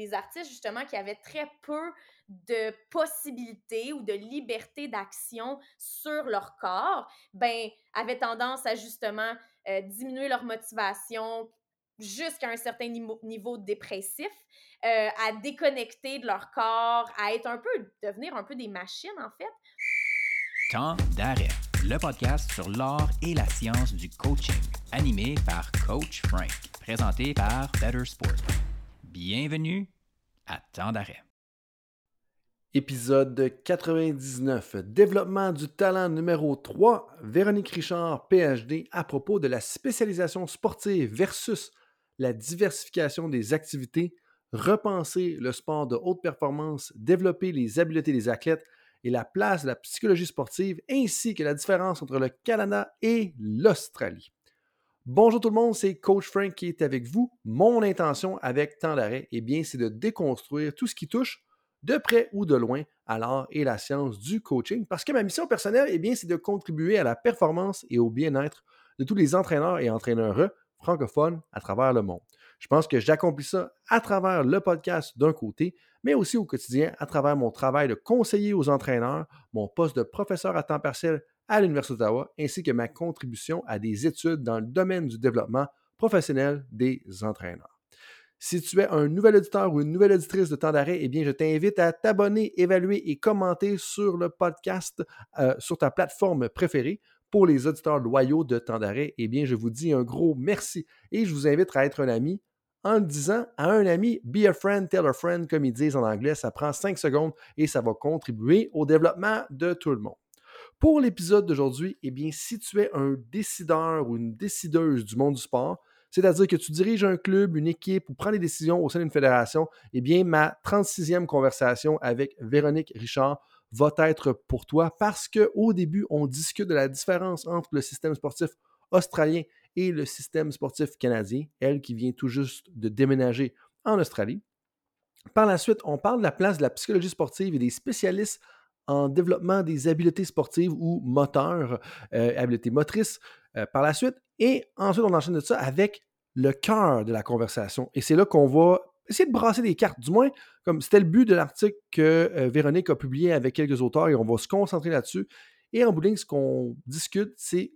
les artistes, justement, qui avaient très peu de possibilités ou de liberté d'action sur leur corps, ben, avaient tendance à justement euh, diminuer leur motivation jusqu'à un certain niveau, dépressif, euh, à déconnecter de leur corps, à être un peu, devenir un peu des machines en fait. Temps d'arrêt, le podcast sur l'art et la science du coaching, animé par Coach Frank, présenté par Better Sport. Bienvenue à Temps d'arrêt. Épisode 99, développement du talent numéro 3, Véronique Richard, PhD, à propos de la spécialisation sportive versus la diversification des activités, repenser le sport de haute performance, développer les habiletés des athlètes et la place de la psychologie sportive, ainsi que la différence entre le Canada et l'Australie. Bonjour tout le monde, c'est Coach Frank qui est avec vous. Mon intention avec temps d'arrêt, eh bien, c'est de déconstruire tout ce qui touche de près ou de loin à l'art et la science du coaching, parce que ma mission personnelle, eh bien, c'est de contribuer à la performance et au bien-être de tous les entraîneurs et entraîneurs francophones à travers le monde. Je pense que j'accomplis ça à travers le podcast d'un côté, mais aussi au quotidien à travers mon travail de conseiller aux entraîneurs, mon poste de professeur à temps partiel à l'Université d'Ottawa, ainsi que ma contribution à des études dans le domaine du développement professionnel des entraîneurs. Si tu es un nouvel auditeur ou une nouvelle auditrice de temps d'arrêt, eh bien, je t'invite à t'abonner, évaluer et commenter sur le podcast euh, sur ta plateforme préférée. Pour les auditeurs loyaux de temps d'arrêt, eh bien, je vous dis un gros merci et je vous invite à être un ami en disant à un ami, be a friend, tell a friend, comme ils disent en anglais. Ça prend cinq secondes et ça va contribuer au développement de tout le monde. Pour l'épisode d'aujourd'hui, eh bien, si tu es un décideur ou une décideuse du monde du sport, c'est-à-dire que tu diriges un club, une équipe ou prends des décisions au sein d'une fédération, eh bien, ma 36e conversation avec Véronique Richard va être pour toi parce qu'au début, on discute de la différence entre le système sportif australien et le système sportif canadien, elle qui vient tout juste de déménager en Australie. Par la suite, on parle de la place de la psychologie sportive et des spécialistes en développement des habiletés sportives ou moteurs, euh, habiletés motrices euh, par la suite. Et ensuite, on enchaîne de ça avec le cœur de la conversation. Et c'est là qu'on va essayer de brasser des cartes. Du moins, comme c'était le but de l'article que euh, Véronique a publié avec quelques auteurs et on va se concentrer là-dessus. Et en bout ce qu'on discute, c'est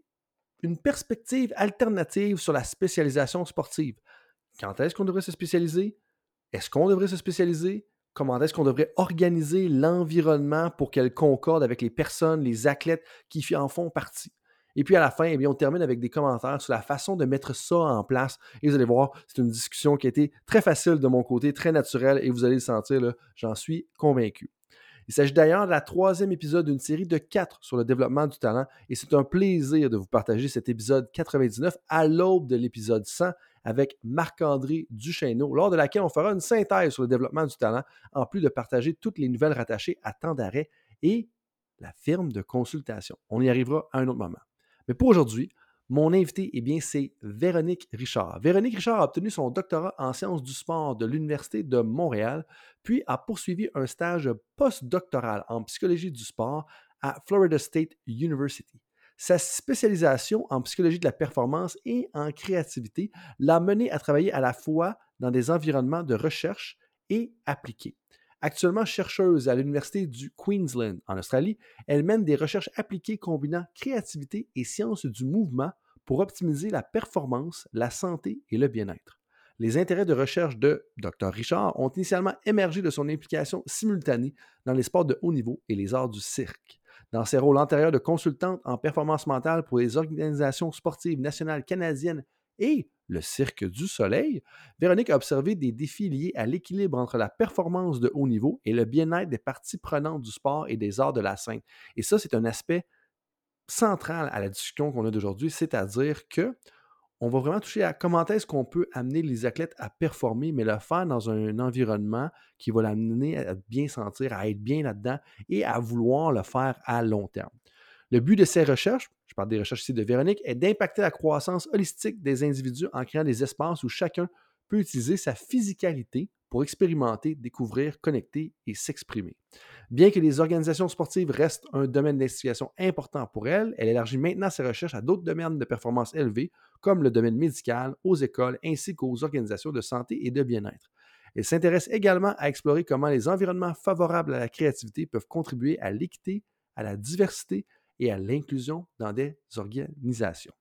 une perspective alternative sur la spécialisation sportive. Quand est-ce qu'on devrait se spécialiser? Est-ce qu'on devrait se spécialiser? Comment est-ce qu'on devrait organiser l'environnement pour qu'elle concorde avec les personnes, les athlètes qui en font partie? Et puis à la fin, eh on termine avec des commentaires sur la façon de mettre ça en place. Et vous allez voir, c'est une discussion qui a été très facile de mon côté, très naturelle, et vous allez le sentir, j'en suis convaincu. Il s'agit d'ailleurs de la troisième épisode d'une série de quatre sur le développement du talent, et c'est un plaisir de vous partager cet épisode 99 à l'aube de l'épisode 100 avec Marc-André Duchesneau, lors de laquelle on fera une synthèse sur le développement du talent, en plus de partager toutes les nouvelles rattachées à temps d'arrêt et la firme de consultation. On y arrivera à un autre moment. Mais pour aujourd'hui, mon invité, eh bien, c'est Véronique Richard. Véronique Richard a obtenu son doctorat en sciences du sport de l'Université de Montréal, puis a poursuivi un stage postdoctoral en psychologie du sport à Florida State University. Sa spécialisation en psychologie de la performance et en créativité l'a mené à travailler à la fois dans des environnements de recherche et appliqués. Actuellement chercheuse à l'Université du Queensland en Australie, elle mène des recherches appliquées combinant créativité et sciences du mouvement pour optimiser la performance, la santé et le bien-être. Les intérêts de recherche de Dr. Richard ont initialement émergé de son implication simultanée dans les sports de haut niveau et les arts du cirque. Dans ses rôles antérieurs de consultante en performance mentale pour les organisations sportives nationales canadiennes et le Cirque du Soleil, Véronique a observé des défis liés à l'équilibre entre la performance de haut niveau et le bien-être des parties prenantes du sport et des arts de la scène. Et ça, c'est un aspect central à la discussion qu'on a d'aujourd'hui, c'est-à-dire que on va vraiment toucher à comment est-ce qu'on peut amener les athlètes à performer, mais le faire dans un environnement qui va l'amener à bien sentir, à être bien là-dedans et à vouloir le faire à long terme. Le but de ces recherches, je parle des recherches ici de Véronique, est d'impacter la croissance holistique des individus en créant des espaces où chacun peut utiliser sa physicalité pour expérimenter, découvrir, connecter et s'exprimer. Bien que les organisations sportives restent un domaine d'investigation important pour elle, elle élargit maintenant ses recherches à d'autres domaines de performance élevée, comme le domaine médical, aux écoles, ainsi qu'aux organisations de santé et de bien-être. Elle s'intéresse également à explorer comment les environnements favorables à la créativité peuvent contribuer à l'équité, à la diversité et à l'inclusion dans des organisations.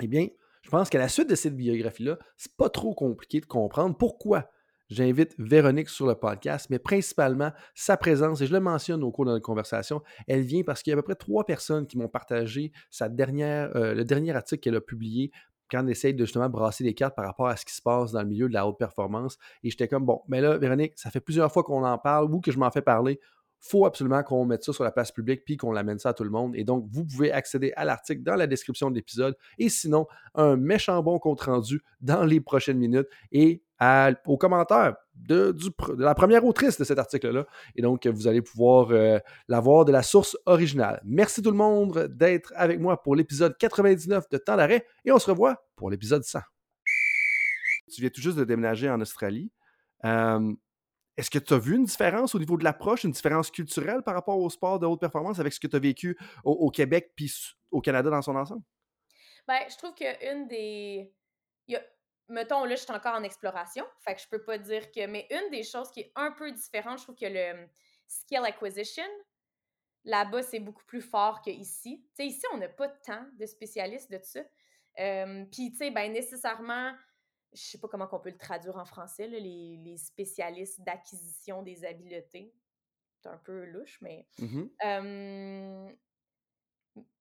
Eh bien, je pense qu'à la suite de cette biographie-là, c'est pas trop compliqué de comprendre pourquoi j'invite Véronique sur le podcast, mais principalement sa présence, et je le mentionne au cours de notre conversation, elle vient parce qu'il y a à peu près trois personnes qui m'ont partagé sa dernière, euh, le dernier article qu'elle a publié quand on essaye de justement brasser les cartes par rapport à ce qui se passe dans le milieu de la haute performance. Et j'étais comme, bon, mais là, Véronique, ça fait plusieurs fois qu'on en parle ou que je m'en fais parler faut absolument qu'on mette ça sur la place publique puis qu'on l'amène ça à tout le monde. Et donc, vous pouvez accéder à l'article dans la description de l'épisode et sinon, un méchant bon compte rendu dans les prochaines minutes et aux commentaires de, la première autrice de cet article-là. Et donc, vous allez pouvoir euh, l'avoir de la source originale. Merci tout le monde d'être avec moi pour l'épisode 99 de Temps d'arrêt et on se revoit pour l'épisode 100. Tu viens tout juste de déménager en Australie. Euh, est-ce que tu as vu une différence au niveau de l'approche, une différence culturelle par rapport au sport de haute performance avec ce que tu as vécu au, Québec puis au Canada dans son ensemble? Ben, je trouve qu'une des. Mettons, là, je suis encore en exploration, fait que je peux pas dire que. Mais une des choses qui est un peu différente, je trouve que le skill acquisition, là-bas, c'est beaucoup plus fort qu'ici. Tu sais, ici, on n'a pas tant de spécialistes de ça. Puis, tu sais, ben, nécessairement, je sais pas comment on peut le traduire en français, les, spécialistes d'acquisition des habiletés. C'est un peu louche, mais mmh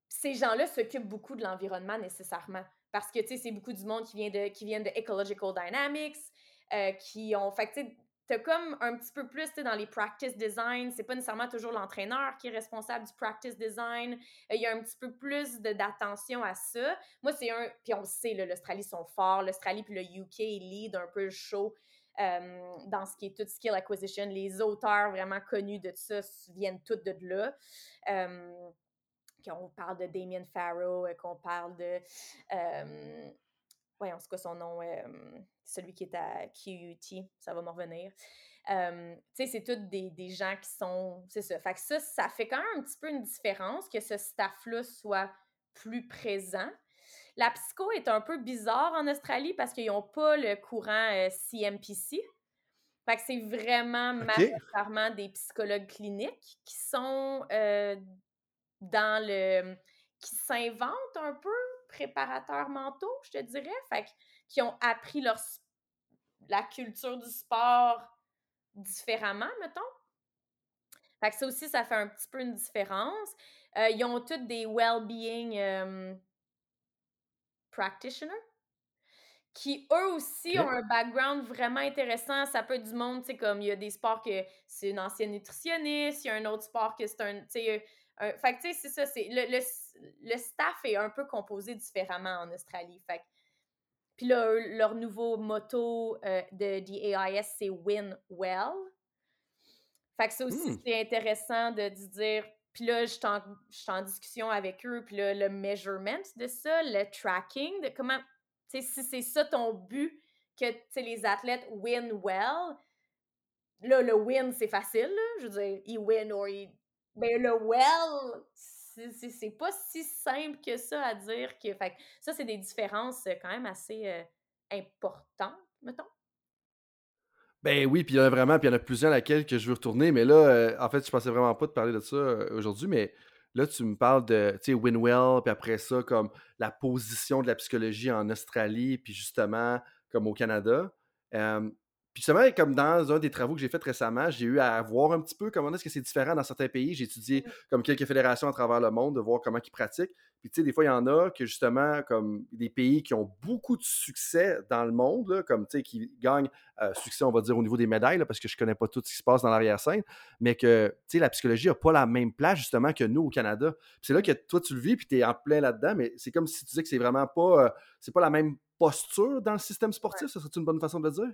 ces gens-là s'occupent beaucoup de l'environnement nécessairement. Parce que, tu sais, c'est beaucoup du monde qui vient de, qui vient de Ecological Dynamics, euh, qui ont. Fait tu sais, t'as comme un petit peu plus dans les practice design, c'est pas nécessairement toujours l'entraîneur qui est responsable du practice design. Euh, il y a un petit peu plus d'attention à ça. Moi, c'est un. Puis on le sait, l'Australie sont forts. L'Australie puis le UK lead un peu le show euh, dans ce qui est tout skill acquisition. Les auteurs vraiment connus de ça viennent tous de là. Euh, qu'on parle de Damien Farrow, qu'on parle de voyons, c'est quoi son nom, celui qui est à QUT, ça va me revenir. tu sais, c'est tous des, des, gens qui sont. C'est ça. Fait que ça, ça fait quand même un petit peu une différence que ce staff-là soit plus présent. La psycho est un peu bizarre en Australie parce qu'ils n'ont pas le courant CMPC. Fait que c'est vraiment majoritairement des psychologues cliniques qui sont dans le. qui s'inventent un peu préparateurs mentaux, je te dirais, fait qui ont appris leur, la culture du sport différemment, mettons. Fait que ça aussi, ça fait un petit peu une différence. Euh, ils ont tous des well-being euh, practitioners qui, eux aussi, ont un background vraiment intéressant. Ça peut être du monde, tu sais, comme il y a des sports que c'est une ancienne nutritionniste, il y a un autre sport que c'est un, tu sais, fait que, tu sais, c'est ça, c'est le, le, staff est un peu composé différemment en Australie. Fait puis là, leur nouveau motto euh, de DAIS, c'est Win Well. Fait que ça aussi, mmh. c'est intéressant de, dire. Puis là, je suis en, discussion avec eux, puis là, le measurement de ça, le tracking, de comment. Tu sais, si c'est ça ton but, que les athlètes win well, là, le win, c'est facile, là. Je veux dire, ils win or ils ben le well, c'est pas si simple que ça à dire que. Fait, ça, c'est des différences euh, quand même assez euh, importantes, mettons. Ben oui, puis il y en a vraiment, puis il y en a plusieurs à laquelle que je veux retourner, mais là, euh, en fait, je pensais vraiment pas de parler de ça aujourd'hui, mais là, tu me parles de, tu sais, Winwell, puis après ça, comme la position de la psychologie en Australie, puis justement, comme au Canada. Puis justement, comme dans un des travaux que j'ai fait récemment, j'ai eu à voir un petit peu comment est-ce que c'est différent dans certains pays. J'ai étudié mmh. comme quelques fédérations à travers le monde, de voir comment ils pratiquent. Puis tu sais, des fois, il y en a que justement, comme des pays qui ont beaucoup de succès dans le monde, comme tu sais, qui gagnent euh, succès, on va dire, au niveau des médailles, parce que je connais pas tout ce qui se passe dans l'arrière-scène, mais que tu sais, la psychologie n'a pas la même place justement que nous au Canada. c'est là que toi, tu le vis, puis tu es en plein là-dedans, mais c'est comme si tu disais que c'est vraiment pas, euh, c'est pas la même posture dans le système sportif. Ça serait une bonne façon de le dire?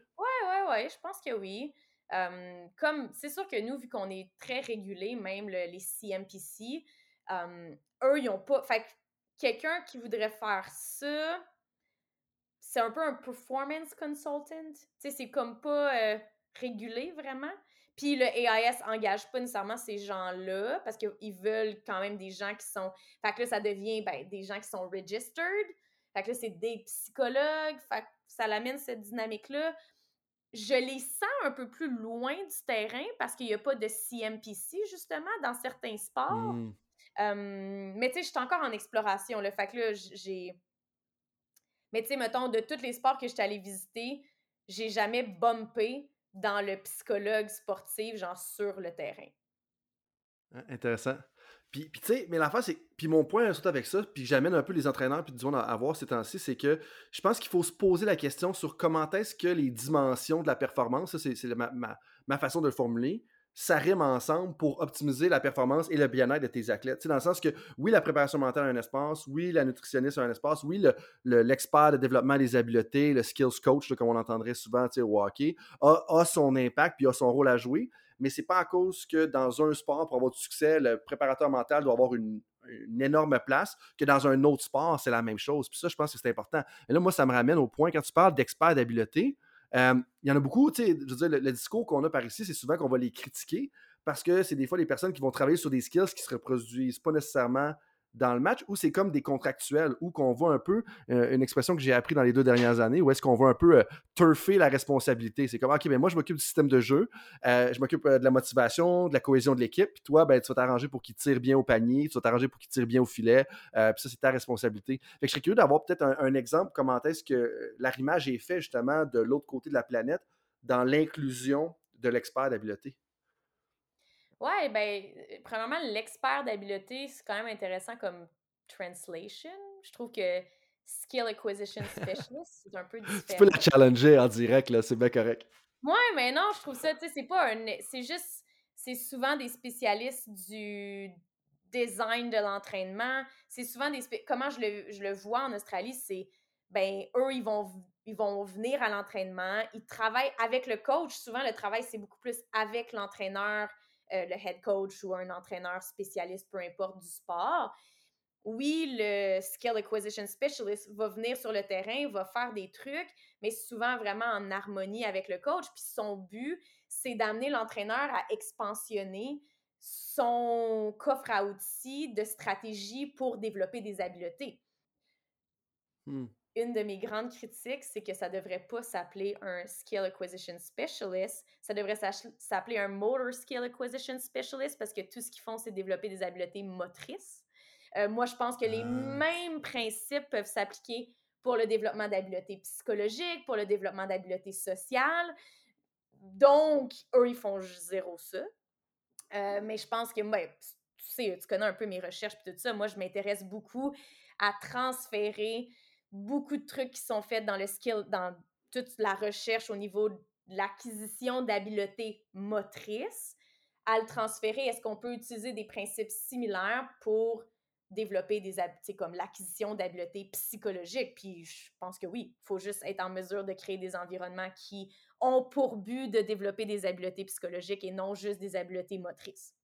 Oui, je pense que oui. comme c'est sûr que nous, vu qu'on est très régulé, même les CMPC, eux, ils n'ont pas. Fait quelqu'un qui voudrait faire ça, c'est un peu un performance consultant. Tu c'est comme pas euh, régulé vraiment. Puis le AIS engage pas nécessairement ces gens-là parce qu'ils veulent quand même des gens qui sont. Fait que là, ça devient ben, des gens qui sont registered. Fait que là, c'est des psychologues. Fait que ça l'amène cette dynamique-là je les sens un peu plus loin du terrain parce qu'il n'y a pas de CMPC, justement, dans certains sports. Mmh. mais tu sais, je suis encore en exploration. Le fait que là, j'ai. Mais tu sais, mettons, de tous les sports que je suis allée visiter, j'ai jamais bumpé dans le psychologue sportif, genre sur le terrain. Ah, intéressant. Puis, tu sais, mais l'affaire, c'est. Puis mon point, surtout avec ça, puis j'amène un peu les entraîneurs, puis à, voir ces temps-ci, c'est que je pense qu'il faut se poser la question sur comment est-ce que les dimensions de la performance, ça, c'est ma, ma, façon de le formuler, ça rime ensemble pour optimiser la performance et le bien-être de tes athlètes. sais, dans le sens que, oui, la préparation mentale a un espace, oui, la nutritionniste a un espace, oui, l'expert le, de développement des habiletés, le skills coach, comme on entendrait souvent au hockey, a, a, son impact puis a son rôle à jouer mais c'est pas à cause que dans un sport, pour avoir du succès, le préparateur mental doit avoir une, énorme place que dans un autre sport, c'est la même chose. Puis ça, je pense que c'est important. Et là, moi, ça me ramène au point, quand tu parles d'experts d'habileté, euh, il y en a beaucoup, tu sais, je veux dire, le, discours qu'on a par ici, c'est souvent qu'on va les critiquer parce que c'est des fois les personnes qui vont travailler sur des skills qui se reproduisent pas nécessairement dans le match ou c'est comme des contractuels où qu'on voit un peu euh, une expression que j'ai appris dans les deux dernières années où est-ce qu'on voit un peu euh, turfer la responsabilité? C'est comme OK, ben moi je m'occupe du système de jeu, euh, je m'occupe de la motivation, de la cohésion de l'équipe, puis toi ben tu vas t'arranger pour qu'il tire bien au panier, tu vas t'arranger pour qu'il tire bien au filet, puis ça c'est ta responsabilité. Fait que je serais curieux d'avoir peut-être un, exemple comment est-ce que l'arrimage est fait justement de l'autre côté de la planète dans l'inclusion de l'expert d'habileté. Ouais, ben, euh, premièrement, l'expert d'habileté, c'est quand même intéressant comme translation. Je trouve que Skill Acquisition Specialist, c'est un peu différent. tu peux la challenger en direct, là, c'est bien correct. Ouais, mais non, je trouve ça, tu sais, c'est pas un. C'est juste. C'est souvent des spécialistes du design de l'entraînement. C'est souvent des. Comment je le, je le vois en Australie, c'est. Ben, eux, ils vont, ils vont venir à l'entraînement, ils travaillent avec le coach. Souvent, le travail, c'est beaucoup plus avec l'entraîneur euh, le head coach ou un entraîneur spécialiste, peu importe du sport. Oui, le skill acquisition specialist va venir sur le terrain, va faire des trucs, mais souvent vraiment en harmonie avec le coach. Puis son but, c'est d'amener l'entraîneur à expansionner son coffre à outils de stratégie pour développer des habiletés. Hmm une de mes grandes critiques, c'est que ça ne devrait pas s'appeler un Skill Acquisition Specialist, ça devrait s'appeler un Motor Skill Acquisition Specialist parce que tout ce qu'ils font, c'est développer des habiletés motrices. Euh, moi, je pense que les ah. mêmes principes peuvent s'appliquer pour le développement d'habiletés psychologiques, pour le développement d'habiletés sociales. Donc, eux, ils font zéro ça. Euh, mais je pense que, ben, tu sais, tu connais un peu mes recherches et tout ça. Moi, je m'intéresse beaucoup à transférer beaucoup de trucs qui sont faits dans le skill, dans toute la recherche au niveau de l'acquisition d'habiletés motrices, à le transférer, est-ce qu'on peut utiliser des principes similaires pour développer des habiletés comme l'acquisition d'habiletés psychologiques? Puis je pense que oui, il faut juste être en mesure de créer des environnements qui ont pour but de développer des habiletés psychologiques et non juste des habiletés motrices.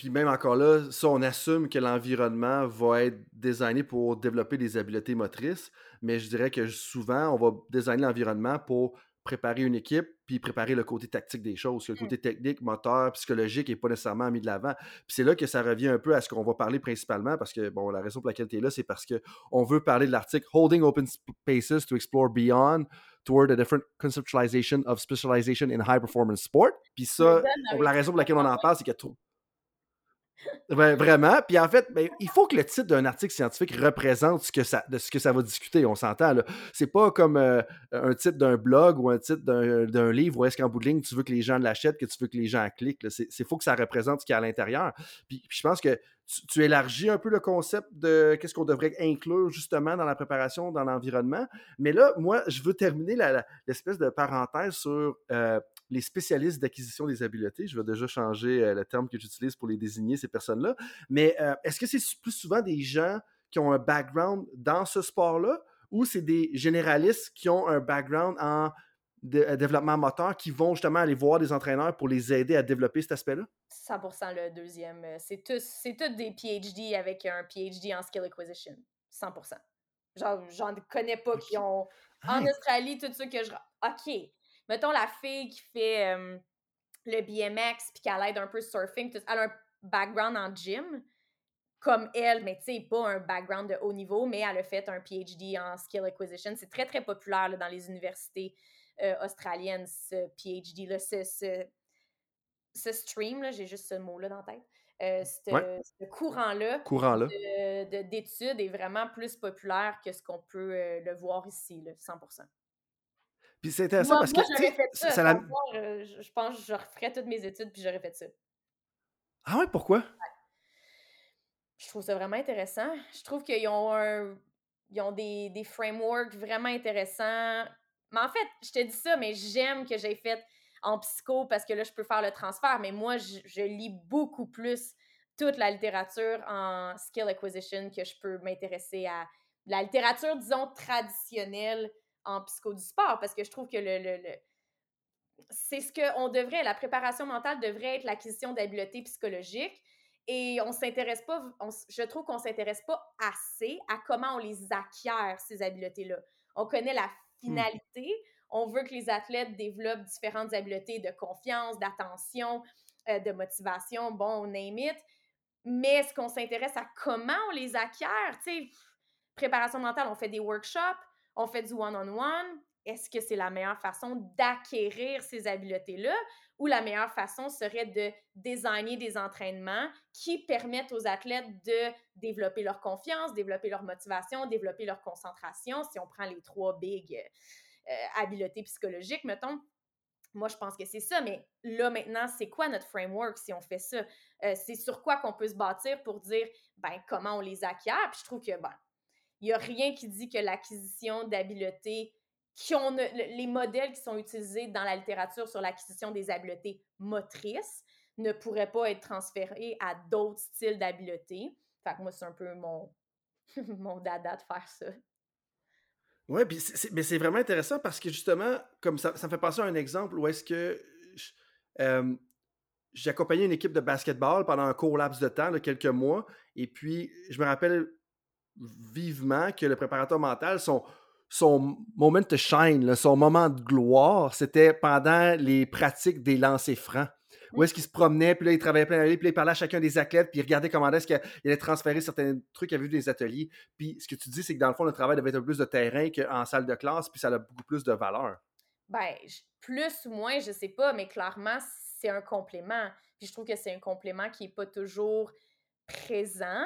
Puis même encore là, ça, on assume que l'environnement va être designé pour développer des habiletés motrices, mais je dirais que souvent, on va designer l'environnement pour préparer une équipe, puis préparer le côté tactique des choses, que le mmh. côté technique, moteur, psychologique n'est pas nécessairement mis de l'avant. Puis c'est là que ça revient un peu à ce qu'on va parler principalement, parce que, bon, la raison pour laquelle tu es là, c'est parce qu'on veut parler de l'article Holding Open Spaces to Explore Beyond toward a different conceptualization of specialization in high performance sport. Puis ça, la raison pour laquelle on en parle, c'est qu'il y a trop vraiment. Puis en fait, ben, il faut que le titre d'un article scientifique représente ce que ça, de ce que ça va discuter. On s'entend. C'est pas comme euh, un titre d'un blog ou un titre d'un livre où est-ce qu'en bout de ligne, tu veux que les gens l'achètent, que tu veux que les gens cliquent. C'est faut que ça représente ce qu'il y a à l'intérieur. Puis, je pense que tu, élargis un peu le concept de qu'est-ce qu'on devrait inclure justement dans la préparation, dans l'environnement. Mais là, moi, je veux terminer l'espèce de parenthèse sur euh, les spécialistes d'acquisition des habiletés. Je vais déjà changer euh, le terme que j'utilise pour les désigner, ces personnes-là. Mais euh, est-ce que c'est plus souvent des gens qui ont un background dans ce sport-là ou c'est des généralistes qui ont un background en euh, développement moteur qui vont justement aller voir des entraîneurs pour les aider à développer cet aspect-là? 100% le deuxième. C'est tous, tous des PhD avec un PhD en skill acquisition. 100%. Genre, j'en connais pas qui ont... En Australie, tout ça que je... OK, mettons la fille qui fait le BMX puis qu'elle aide un peu surfing, elle a un background en gym. comme elle, mais tu sais, pas un background de haut niveau, mais elle a fait un PhD en skill acquisition. C'est très, très populaire dans les universités euh, australiennes, ce PhD-là, ce, ce, stream, j'ai juste ce mot-là dans la tête. Euh, ce courant-là courant d'études est vraiment plus populaire que ce qu'on peut euh, le voir ici, là, 100%. Puis c'est intéressant parce que. ça, ça la... je, pense que je referais toutes mes études puis j'aurais fait ça. Ah ouais, pourquoi? Je trouve ça vraiment intéressant. Je trouve qu'ils ont, un, ils ont des, des, frameworks vraiment intéressants. Mais en fait, je te dis ça, mais j'aime que j'ai fait en psycho parce que là, je peux faire le transfert. Mais moi, je, lis beaucoup plus toute la littérature en skill acquisition que je peux m'intéresser à la littérature, disons, traditionnelle en psycho du sport parce que je trouve que le, le, le c'est ce qu'on devrait, la préparation mentale devrait être l'acquisition d'habiletés psychologiques et on s'intéresse pas, je trouve qu'on s'intéresse pas assez à comment on les acquiert, ces habiletés-là. On connaît la hmm. finalité, on veut que les athlètes développent différentes habiletés de confiance, d'attention, euh, de motivation, bon, name it. Mais est-ce qu'on s'intéresse à comment on les acquiert? Tu sais, préparation mentale, on fait des workshops, on fait du one-on-one, est-ce que c'est la meilleure façon d'acquérir ces habiletés-là? Ou la meilleure façon serait de designer des entraînements qui permettent aux athlètes de développer leur confiance, développer leur motivation, développer leur concentration, si on prend les trois big euh, habiletés psychologiques, mettons. Moi, je pense que c'est ça, mais là, maintenant, c'est quoi notre framework si on fait ça? Euh, c'est sur quoi qu'on peut se bâtir pour dire, ben, comment on les acquiert? Puis je trouve que, ben, il n'y a rien qui dit que l'acquisition d'habiletés les modèles qui sont utilisés dans la littérature sur l'acquisition des habiletés motrices ne pourraient pas être transférés à d'autres styles d'habiletés. Fait que moi, c'est un peu mon, mon dada de faire ça. Oui, mais c'est vraiment intéressant parce que justement, comme ça, ça me fait penser à un exemple où est-ce que j'ai accompagné une équipe de basketball pendant un court laps de temps, de quelques mois, et puis je me rappelle vivement que le préparateur mental, son, son moment de shine, son moment de gloire, c'était pendant les pratiques des lancers francs. Où est-ce qu'il se promenait, puis là, il travaillait plein d'années, puis là, il parlait à chacun des athlètes, puis il regardait comment est-ce qu'il allait transférer certains trucs qu'il avait vu des ateliers. Puis ce que tu dis, c'est que dans le fond, le travail devait être un peu plus de terrain qu'en salle de classe, puis ça a beaucoup plus de valeur. Ben, plus ou moins, je sais pas, mais clairement, c'est un complément. Puis je trouve que c'est un complément qui n'est pas toujours présent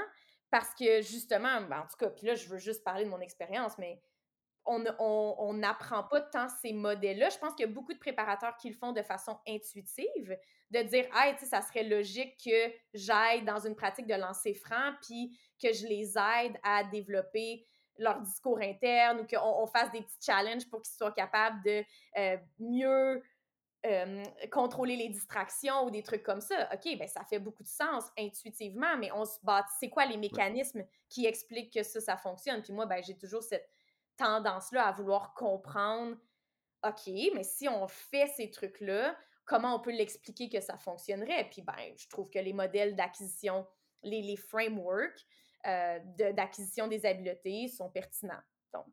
parce que justement, ben, en tout cas, puis là, je veux juste parler de mon expérience, mais on n'apprend pas tant ces modèles-là. Je pense qu'il y a beaucoup de préparateurs qui le font de façon intuitive, de dire, hey, ça serait logique que j'aille dans une pratique de lancer franc, puis que je les aide à développer leur discours interne ou qu'on fasse des petits challenges pour qu'ils soient capables de euh, mieux euh, contrôler les distractions ou des trucs comme ça. OK, ben ça fait beaucoup de sens intuitivement, mais on se bat. C'est quoi les mécanismes qui expliquent que ça, ça fonctionne? Puis moi, ben, j'ai toujours cette tendance-là à vouloir comprendre, OK, mais si on fait ces trucs-là, comment on peut l'expliquer que ça fonctionnerait? Puis, ben, je trouve que les modèles d'acquisition, les, les frameworks euh, d'acquisition des habiletés sont pertinents. Donc,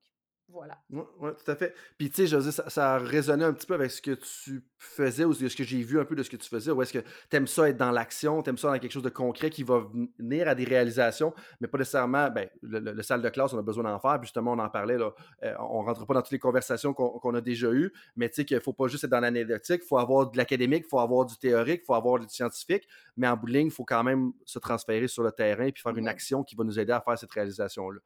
voilà. Oui, tout à fait. Puis, tu sais, je ça, ça a résonné un petit peu avec ce que tu faisais ou ce que j'ai vu un peu de ce que tu faisais. Ou est-ce que tu aimes ça être dans l'action, tu aimes ça dans quelque chose de concret qui va venir à des réalisations, mais pas nécessairement, ben, le, salle de classe, on a besoin d'en faire. Puis justement, on en parlait, là, euh, on ne rentre pas dans toutes les conversations qu'on a déjà eues, mais tu sais qu'il ne faut pas juste être dans l'anecdotique, il faut avoir de l'académique, il faut avoir du théorique, il faut avoir du scientifique, mais en bout de ligne, il faut quand même se transférer sur le terrain et puis faire une action qui va nous aider à faire cette réalisation-là.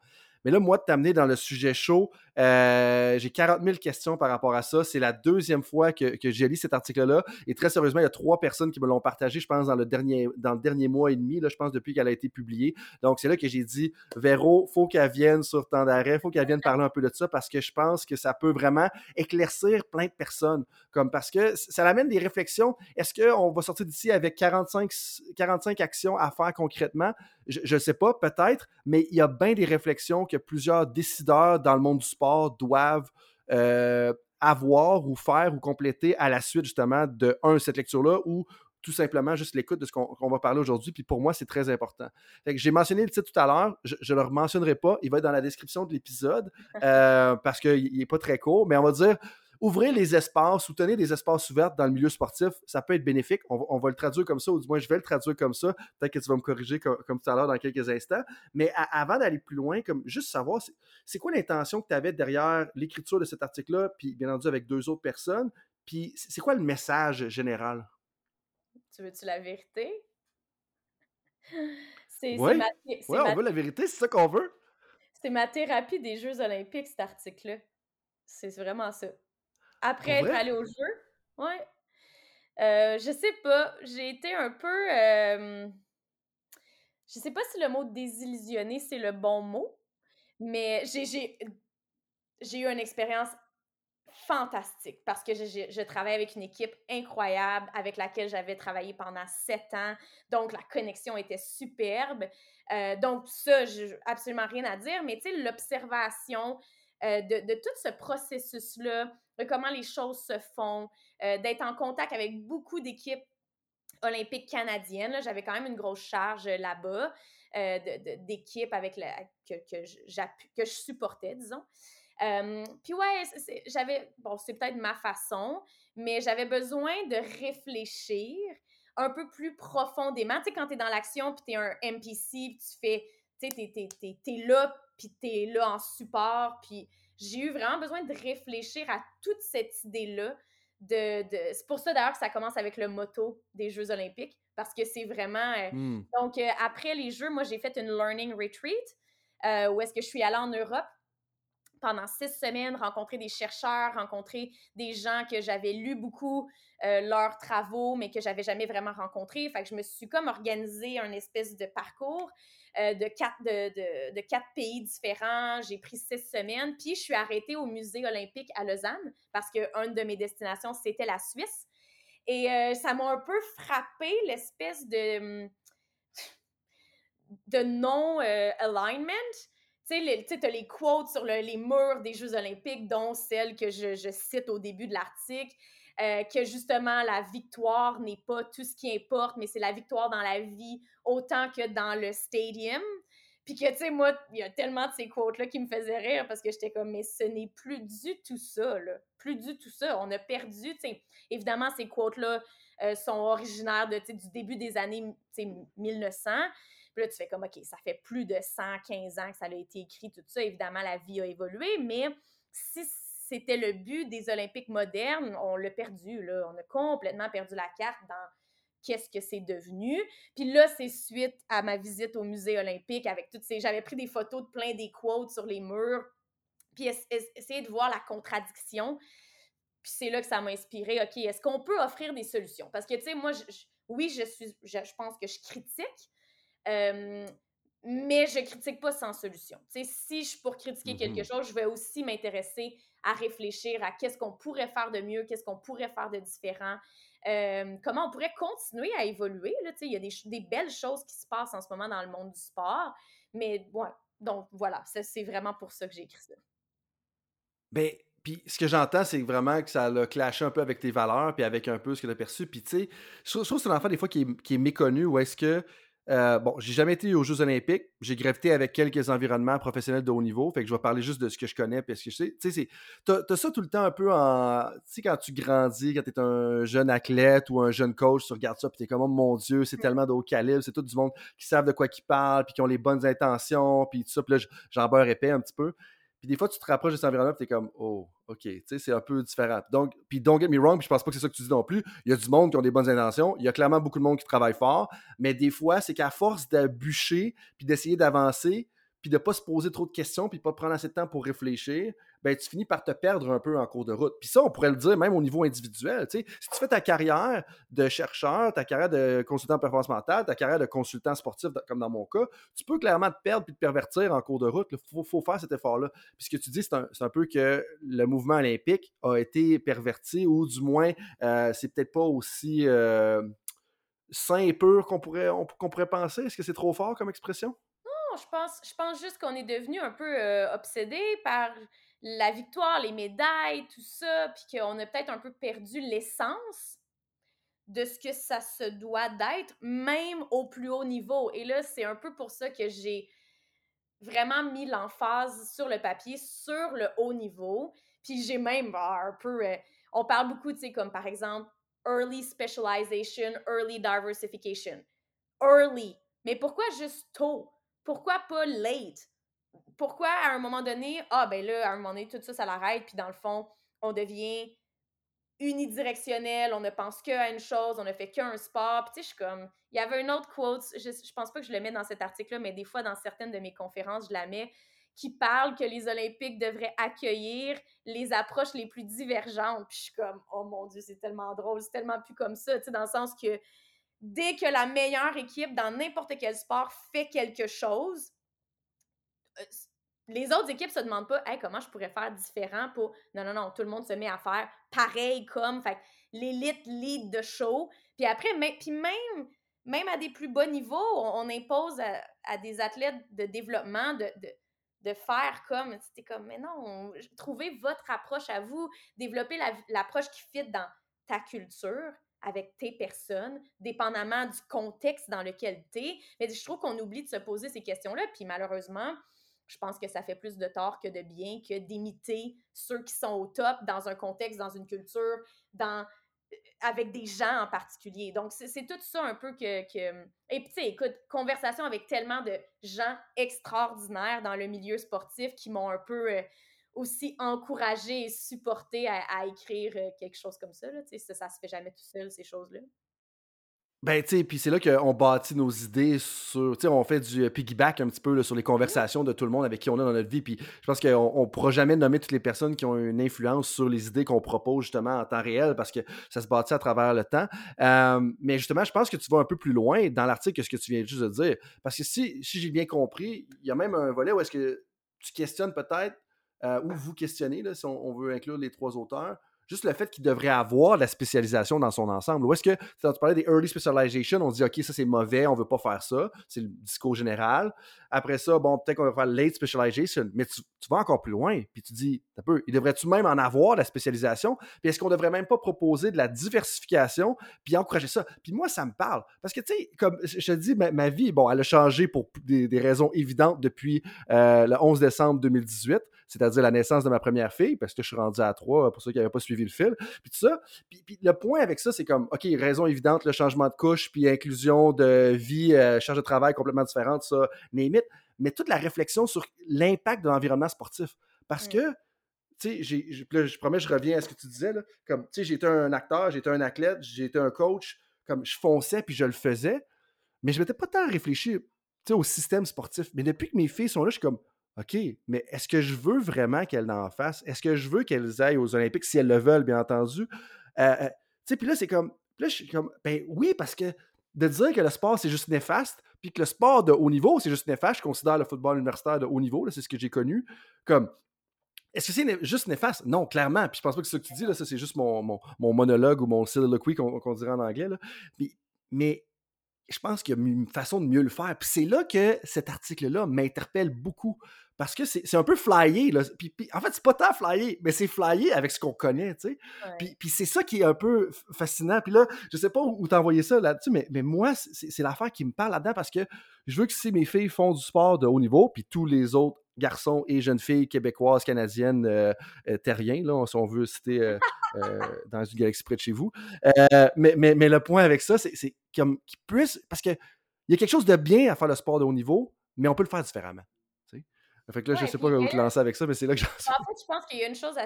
Mais là, moi, de t'amener dans le sujet chaud, euh, j'ai 40 000 questions par rapport à ça. C'est la deuxième fois que, que j'ai lu cet article-là. Et très sérieusement, il y a trois personnes qui me l'ont partagé, je pense, dans le dernier, dans le dernier mois et demi, là, je pense, depuis qu'elle a été publiée. Donc, c'est là que j'ai dit, Véro, faut qu'elle vienne sur temps d'arrêt, faut qu'elle vienne parler un peu de ça parce que je pense que ça peut vraiment éclaircir plein de personnes. Comme parce que ça amène des réflexions. Est-ce qu'on va sortir d'ici avec 45, 45 actions à faire concrètement? Je ne sais pas, peut-être, mais il y a bien des réflexions que plusieurs décideurs dans le monde du sport doivent euh, avoir ou faire ou compléter à la suite justement de, un, cette lecture-là ou tout simplement juste l'écoute de ce qu'on va parler aujourd'hui. Puis pour moi, c'est très important. J'ai mentionné le titre tout à l'heure, je ne le mentionnerai pas, il va être dans la description de l'épisode euh, parce qu'il n'est pas très court, mais on va dire ouvrir les espaces ou tenir des espaces ouverts dans le milieu sportif, ça peut être bénéfique. On, va le traduire comme ça, ou du moins je vais le traduire comme ça. Peut-être que tu vas me corriger comme, tout à l'heure dans quelques instants. Mais avant d'aller plus loin, comme juste savoir, c'est quoi l'intention que tu avais derrière l'écriture de cet article-là, puis bien entendu avec deux autres personnes, puis c'est quoi le message général? Tu veux-tu la vérité? C'est ouais. on veut la vérité, c'est ça qu'on veut. C'est ma thérapie des Jeux olympiques, cet article-là. C'est vraiment ça. Après être allé aux Jeux, ouais. Euh, je sais pas, j'ai été un peu... Euh, je sais pas si le mot désillusionné, c'est le bon mot, mais j'ai eu une expérience fantastique parce que je, je, travaille avec une équipe incroyable avec laquelle j'avais travaillé pendant sept ans. Donc, la connexion était superbe. Euh, donc, ça, j'ai absolument rien à dire. Mais tu sais, l'observation euh, de, tout ce processus-là, de comment les choses se font, euh, d'être en contact avec beaucoup d'équipes olympiques canadiennes. J'avais quand même une grosse charge là-bas d'équipes avec que, que, je supportais, disons puis ouais, j'avais, bon, c'est peut-être ma façon, mais j'avais besoin de réfléchir un peu plus profondément. Tu sais, quand tu es dans l'action, puis tu es un puis tu fais, tu sais, tu là, puis tu es là en support, puis j'ai eu vraiment besoin de réfléchir à toute cette idée-là. De, de... C'est pour ça d'ailleurs que ça commence avec le motto des Jeux olympiques, parce que c'est vraiment... Euh, mmh. Donc, euh, après les Jeux, moi, j'ai fait une Learning Retreat, euh, où est-ce que je suis allée en Europe, pendant six semaines, rencontrer des chercheurs, rencontrer des gens que j'avais lu beaucoup euh, leurs travaux, mais que j'avais jamais vraiment rencontrés. Fait que je me suis comme organisé un espèce de parcours euh, de, quatre, pays différents. J'ai pris six semaines, puis je suis arrêtée au musée olympique à Lausanne parce qu'une de mes destinations, c'était la Suisse. Et euh, ça m'a un peu frappé l'espèce de, de non-alignment tu sais, tu as les quotes sur les murs des Jeux olympiques, dont celle que je, cite au début de l'article, euh, que justement, la victoire n'est pas tout ce qui importe, mais c'est la victoire dans la vie autant que dans le stadium. Puis que, tu sais, moi, il y a tellement de ces quotes-là qui me faisaient rire parce que j'étais comme, mais ce n'est plus du tout ça, là. Plus du tout ça. On a perdu, tu sais. Évidemment, ces quotes-là euh, sont originaires de, du début des années 1900. Puis là, tu fais comme, OK, ça fait plus de 115 ans que ça a été écrit, tout ça. Évidemment, la vie a évolué, mais si c'était le but des Olympiques modernes, on l'a perdu, là. On a complètement perdu la carte dans qu'est-ce que c'est devenu. Puis là, c'est suite à ma visite au musée olympique avec toutes ces... J'avais pris des photos de plein des quotes sur les murs, puis essayer de voir la contradiction. Puis c'est là que ça m'a inspiré. OK, est-ce qu'on peut offrir des solutions? Parce que, tu sais, moi, oui, je suis, je, pense que je critique, mais je critique pas sans solution. si je pour critiquer quelque mm-hmm. chose, je vais aussi m'intéresser à réfléchir à qu'est-ce qu'on pourrait faire de mieux, qu'est-ce qu'on pourrait faire de différent, comment on pourrait continuer à évoluer. il y a des, des, belles choses qui se passent en ce moment dans le monde du sport, mais ouais, donc voilà, c'est vraiment pour ça que j'ai écrit ça. Ben, puis ce que j'entends, c'est vraiment que ça a clashé un peu avec tes valeurs, puis avec un peu ce que tu as perçu. Puis tu sais, je trouve que c'est un enfant des fois qui est, qui est méconnu, ou est-ce que euh, bon, j'ai jamais été aux Jeux Olympiques. J'ai gravité avec quelques environnements professionnels de haut niveau. Fait que je vais parler juste de ce que je connais. Parce que je sais, tu sais, t'as, as ça tout le temps un peu en. Tu sais, quand tu grandis, quand tu es un jeune athlète ou un jeune coach, tu regardes ça, puis t'es comme, oh mon Dieu, c'est tellement de haut calibre. C'est tout du monde qui savent de quoi ils parlent, puis qui ont les bonnes intentions, puis tout ça. Puis là, j'en beurre épais un petit peu. Puis des fois, tu te rapproches de cet environnement, tu es comme, oh, OK, tu sais, c'est un peu différent. Donc, puis don't get me wrong, puis je pense pas que c'est ça que tu dis non plus. Il y a du monde qui ont des bonnes intentions. Il y a clairement beaucoup de monde qui travaille fort. Mais des fois, c'est qu'à force de bûcher, puis d'essayer d'avancer, puis de pas se poser trop de questions, puis de pas prendre assez de temps pour réfléchir, ben, tu finis par te perdre un peu en cours de route. Puis ça, on pourrait le dire même au niveau individuel. Si tu fais ta carrière de chercheur, ta carrière de consultant en performance mentale, ta carrière de consultant sportif, comme dans mon cas, tu peux clairement te perdre puis te pervertir en cours de route. Il faut, faire cet effort-là. Puis ce que tu dis, c'est un, peu que le mouvement olympique a été perverti, ou du moins, euh, c'est peut-être pas aussi euh, sain et pur qu'on pourrait, qu'on pourrait penser. Est-ce que c'est trop fort comme expression? Je pense, je pense juste qu'on est devenu un peu euh, obsédé par la victoire, les médailles, tout ça, puis qu'on a peut-être un peu perdu l'essence de ce que ça se doit d'être, même au plus haut niveau. Et là, c'est un peu pour ça que j'ai vraiment mis l'emphase sur le papier, sur le haut niveau. Puis j'ai même bah, un peu. Euh, on parle beaucoup, tu sais, comme par exemple, early specialization, early diversification. Early. Mais pourquoi juste tôt? Pourquoi pas late? Pourquoi à un moment donné, ah ben là, à un moment donné, tout ça, ça l'arrête, puis dans le fond, on devient unidirectionnel, on ne pense qu'à une chose, on ne fait qu'un sport. Puis je suis comme, il y avait une autre quote, je, je pense pas que je le mets dans cet article-là, mais des fois dans certaines de mes conférences, je la mets, qui parle que les Olympiques devraient accueillir les approches les plus divergentes. Puis je suis comme, oh mon Dieu, c'est tellement drôle, c'est tellement plus comme ça, tu sais, dans le sens que dès que la meilleure équipe dans n'importe quel sport fait quelque chose, euh, les autres équipes se demandent pas comment je pourrais faire différent pour. Non, non, non, tout le monde se met à faire pareil comme. Fait l'élite lead de show. Puis après, même, à des plus bas niveaux, on, impose à, des athlètes de développement de, de, de faire comme. C'était comme, mais non, trouvez votre approche à vous, développer l'approche qui fit dans ta culture, avec tes personnes, dépendamment du contexte dans lequel tu es. Mais je trouve qu'on oublie de se poser ces questions-là. Puis malheureusement, je pense que ça fait plus de tort que de bien que d'imiter ceux qui sont au top dans un contexte, dans une culture, dans euh, avec des gens en particulier. Donc, c'est tout ça un peu que... que... Et puis, tu sais, écoute, conversation avec tellement de gens extraordinaires dans le milieu sportif qui m'ont un peu euh, aussi encouragé et supporté à, écrire euh, quelque chose comme ça. Là. Ça, ça se fait jamais tout seul, ces choses-là. Ben, tu sais, puis c'est là qu'on bâtit nos idées sur. Tu sais, on fait du euh, piggyback un petit peu sur les conversations de tout le monde avec qui on est dans notre vie. Puis je pense qu'on ne pourra jamais nommer toutes les personnes qui ont une influence sur les idées qu'on propose justement en temps réel parce que ça se bâtit à travers le temps. Euh, mais justement, je pense que tu vas un peu plus loin dans l'article que ce que tu viens juste de dire. Parce que si, si j'ai bien compris, il y a même un volet où est-ce que tu questionnes peut-être, euh, ou vous questionnez, là, si on veut inclure les trois auteurs, juste le fait qu'il devrait avoir la spécialisation dans son ensemble. Ou est-ce que, quand tu parlais des early specialization, on dit, OK, ça c'est mauvais, on veut pas faire ça. C'est le discours général. Après ça, bon, peut-être qu'on va faire late specialization, mais tu, vas encore plus loin. Puis tu dis, un peu, il devrait-tu même en avoir la spécialisation? Puis est-ce qu'on devrait même pas proposer de la diversification, puis encourager ça? Puis moi, ça me parle. Parce que, tu sais, comme je te dis, ma, vie, bon, elle a changé pour des, raisons évidentes depuis euh, le 11 décembre 2018 c'est-à-dire la naissance de ma première fille, parce que je suis rendu à trois, pour ceux qui n'avaient pas suivi le fil, puis tout ça. Puis, le point avec ça, c'est comme, OK, raison évidente, le changement de couche, puis inclusion de vie, euh, charge de travail complètement différente, ça, name mais toute la réflexion sur l'impact de l'environnement sportif. Parce que, tu sais, je promets, je reviens à ce que tu disais, là, comme, tu sais, j'étais un acteur, j'étais un athlète, j'étais un coach, comme je fonçais, puis je le faisais, mais je m'étais pas tant réfléchi au système sportif. Mais depuis que mes filles sont là, je suis comme, OK, mais est-ce que je veux vraiment qu'elles en fassent? Est-ce que je veux qu'elles aillent aux Olympiques si elles le veulent, bien entendu? Euh, euh, tu sais, puis là, c'est comme, là, je suis comme, ben oui, parce que de dire que le sport, c'est juste néfaste, puis que le sport de haut niveau, c'est juste néfaste, je considère le football universitaire de haut niveau, c'est ce que j'ai connu, comme, est-ce que c'est juste néfaste? Non, clairement. Puis je pense pas que ce que tu dis, là, ça, c'est juste mon, mon, monologue ou mon soliloquy qu'on dirait en anglais. Là. mais je pense qu'il y a une façon de mieux le faire. Puis c'est là que cet article-là m'interpelle beaucoup. Parce que c'est un peu flyé. Là. Puis, en fait, c'est pas tant flyé, mais c'est flyé avec ce qu'on connaît. Tu sais. Puis, puis c'est ça qui est un peu fascinant. Puis là, je sais pas où, t'envoyer ça là-dessus, mais, mais moi, c'est l'affaire qui me parle là-dedans parce que je veux que si mes filles font du sport de haut niveau, puis tous les autres garçons et jeunes filles québécoises, canadiennes, euh, euh, terriens, là, si on veut citer euh, dans une galaxie près de chez vous. mais, mais, mais, le point avec ça, c'est comme qu'ils puissent. Parce qu'il y a quelque chose de bien à faire le sport de haut niveau, mais on peut le faire différemment. Fait que là, je sais pas où te lancer avec ça, mais c'est là que j'en En fait, je pense qu'il y a une chose à,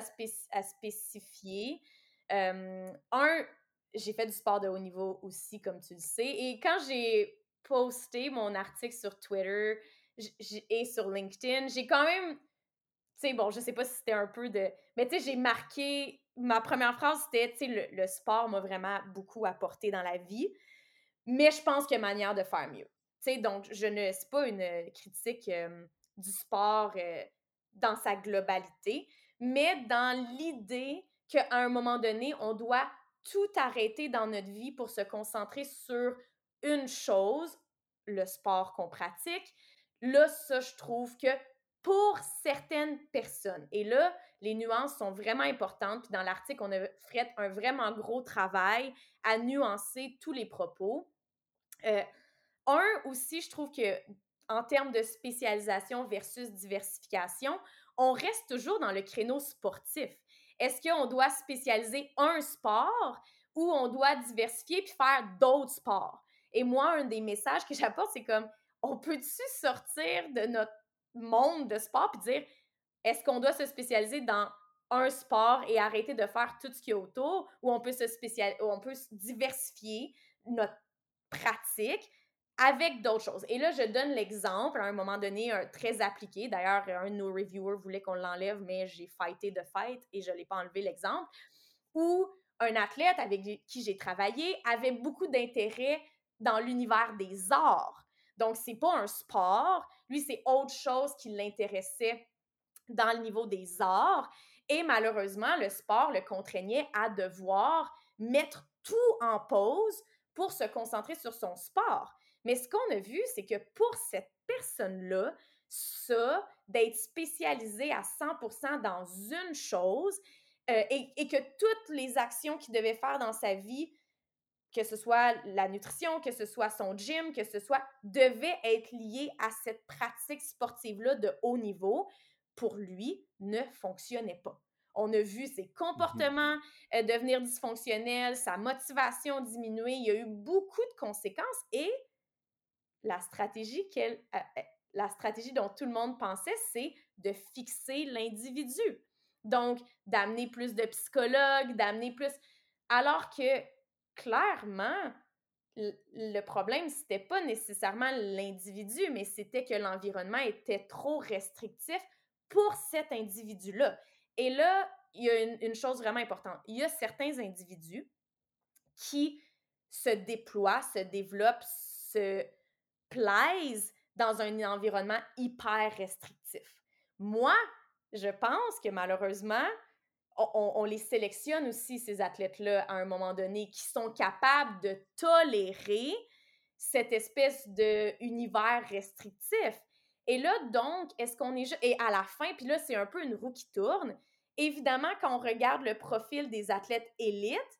à spécifier. un, j'ai fait du sport de haut niveau aussi, comme tu le sais. Et quand j'ai posté mon article sur Twitter, et sur LinkedIn, j'ai quand même, tu sais, bon, je sais pas si c'était un peu de, mais tu sais, j'ai marqué, ma première phrase, c'était, tu sais, le, sport m'a vraiment beaucoup apporté dans la vie, mais je pense qu'il y a manière de faire mieux. Tu sais, donc, je ne, c'est pas une critique du sport euh, dans sa globalité, mais dans l'idée qu'à un moment donné, on doit tout arrêter dans notre vie pour se concentrer sur une chose, le sport qu'on pratique, Là, ça, je trouve que pour certaines personnes, et là, les nuances sont vraiment importantes, puis dans l'article, on a fait un vraiment gros travail à nuancer tous les propos. Euh, un aussi, je trouve que en termes de spécialisation versus diversification, on reste toujours dans le créneau sportif. Est-ce qu'on doit spécialiser un sport ou on doit diversifier puis faire d'autres sports? Et moi, un des messages que j'apporte, c'est comme, on peut-tu sortir de notre monde de sport puis dire, est-ce qu'on doit se spécialiser dans un sport et arrêter de faire tout ce qui est autour, ou on peut se spécial... on peut diversifier notre pratique avec d'autres choses. Et là, je donne l'exemple à un moment donné, très appliqué. D'ailleurs, un de nos reviewers voulait qu'on l'enlève, mais j'ai fighté de fight et je ne l'ai pas enlevé l'exemple. Où un athlète avec qui j'ai travaillé avait beaucoup d'intérêt dans l'univers des arts. Donc, c'est pas un sport. Lui, c'est autre chose qui l'intéressait dans le niveau des arts. Et malheureusement, le sport le contraignait à devoir mettre tout en pause pour se concentrer sur son sport. Mais ce qu'on a vu, c'est que pour cette personne-là, ça, d'être spécialisé à 100% dans une chose euh, et, et, que toutes les actions qu'il devait faire dans sa vie, que ce soit la nutrition, que ce soit son gym, que ce soit, devaient être liées à cette pratique sportive-là de haut niveau, pour lui, ne fonctionnait pas. On a vu ses mmh comportements euh, devenir dysfonctionnels, sa motivation diminuer. Il y a eu beaucoup de conséquences et la stratégie, qu'elle, euh, euh, la stratégie dont tout le monde pensait, c'est de fixer l'individu. Donc, d'amener plus de psychologues, d'amener plus. Alors que, clairement, le problème, c'était pas nécessairement l'individu, mais c'était que l'environnement était trop restrictif pour cet individu-là. Et là, il y a une, chose vraiment importante. Il y a certains individus qui se déploient, se développent, se plaisent dans un environnement hyper restrictif. Moi, je pense que malheureusement, on, les sélectionne aussi, ces athlètes-là, à un moment donné, qui sont capables de tolérer cette espèce d'univers restrictif. Et là, donc, est-ce qu'on est... Et à la fin, puis là, c'est un peu une roue qui tourne. Évidemment, quand on regarde le profil des athlètes élites,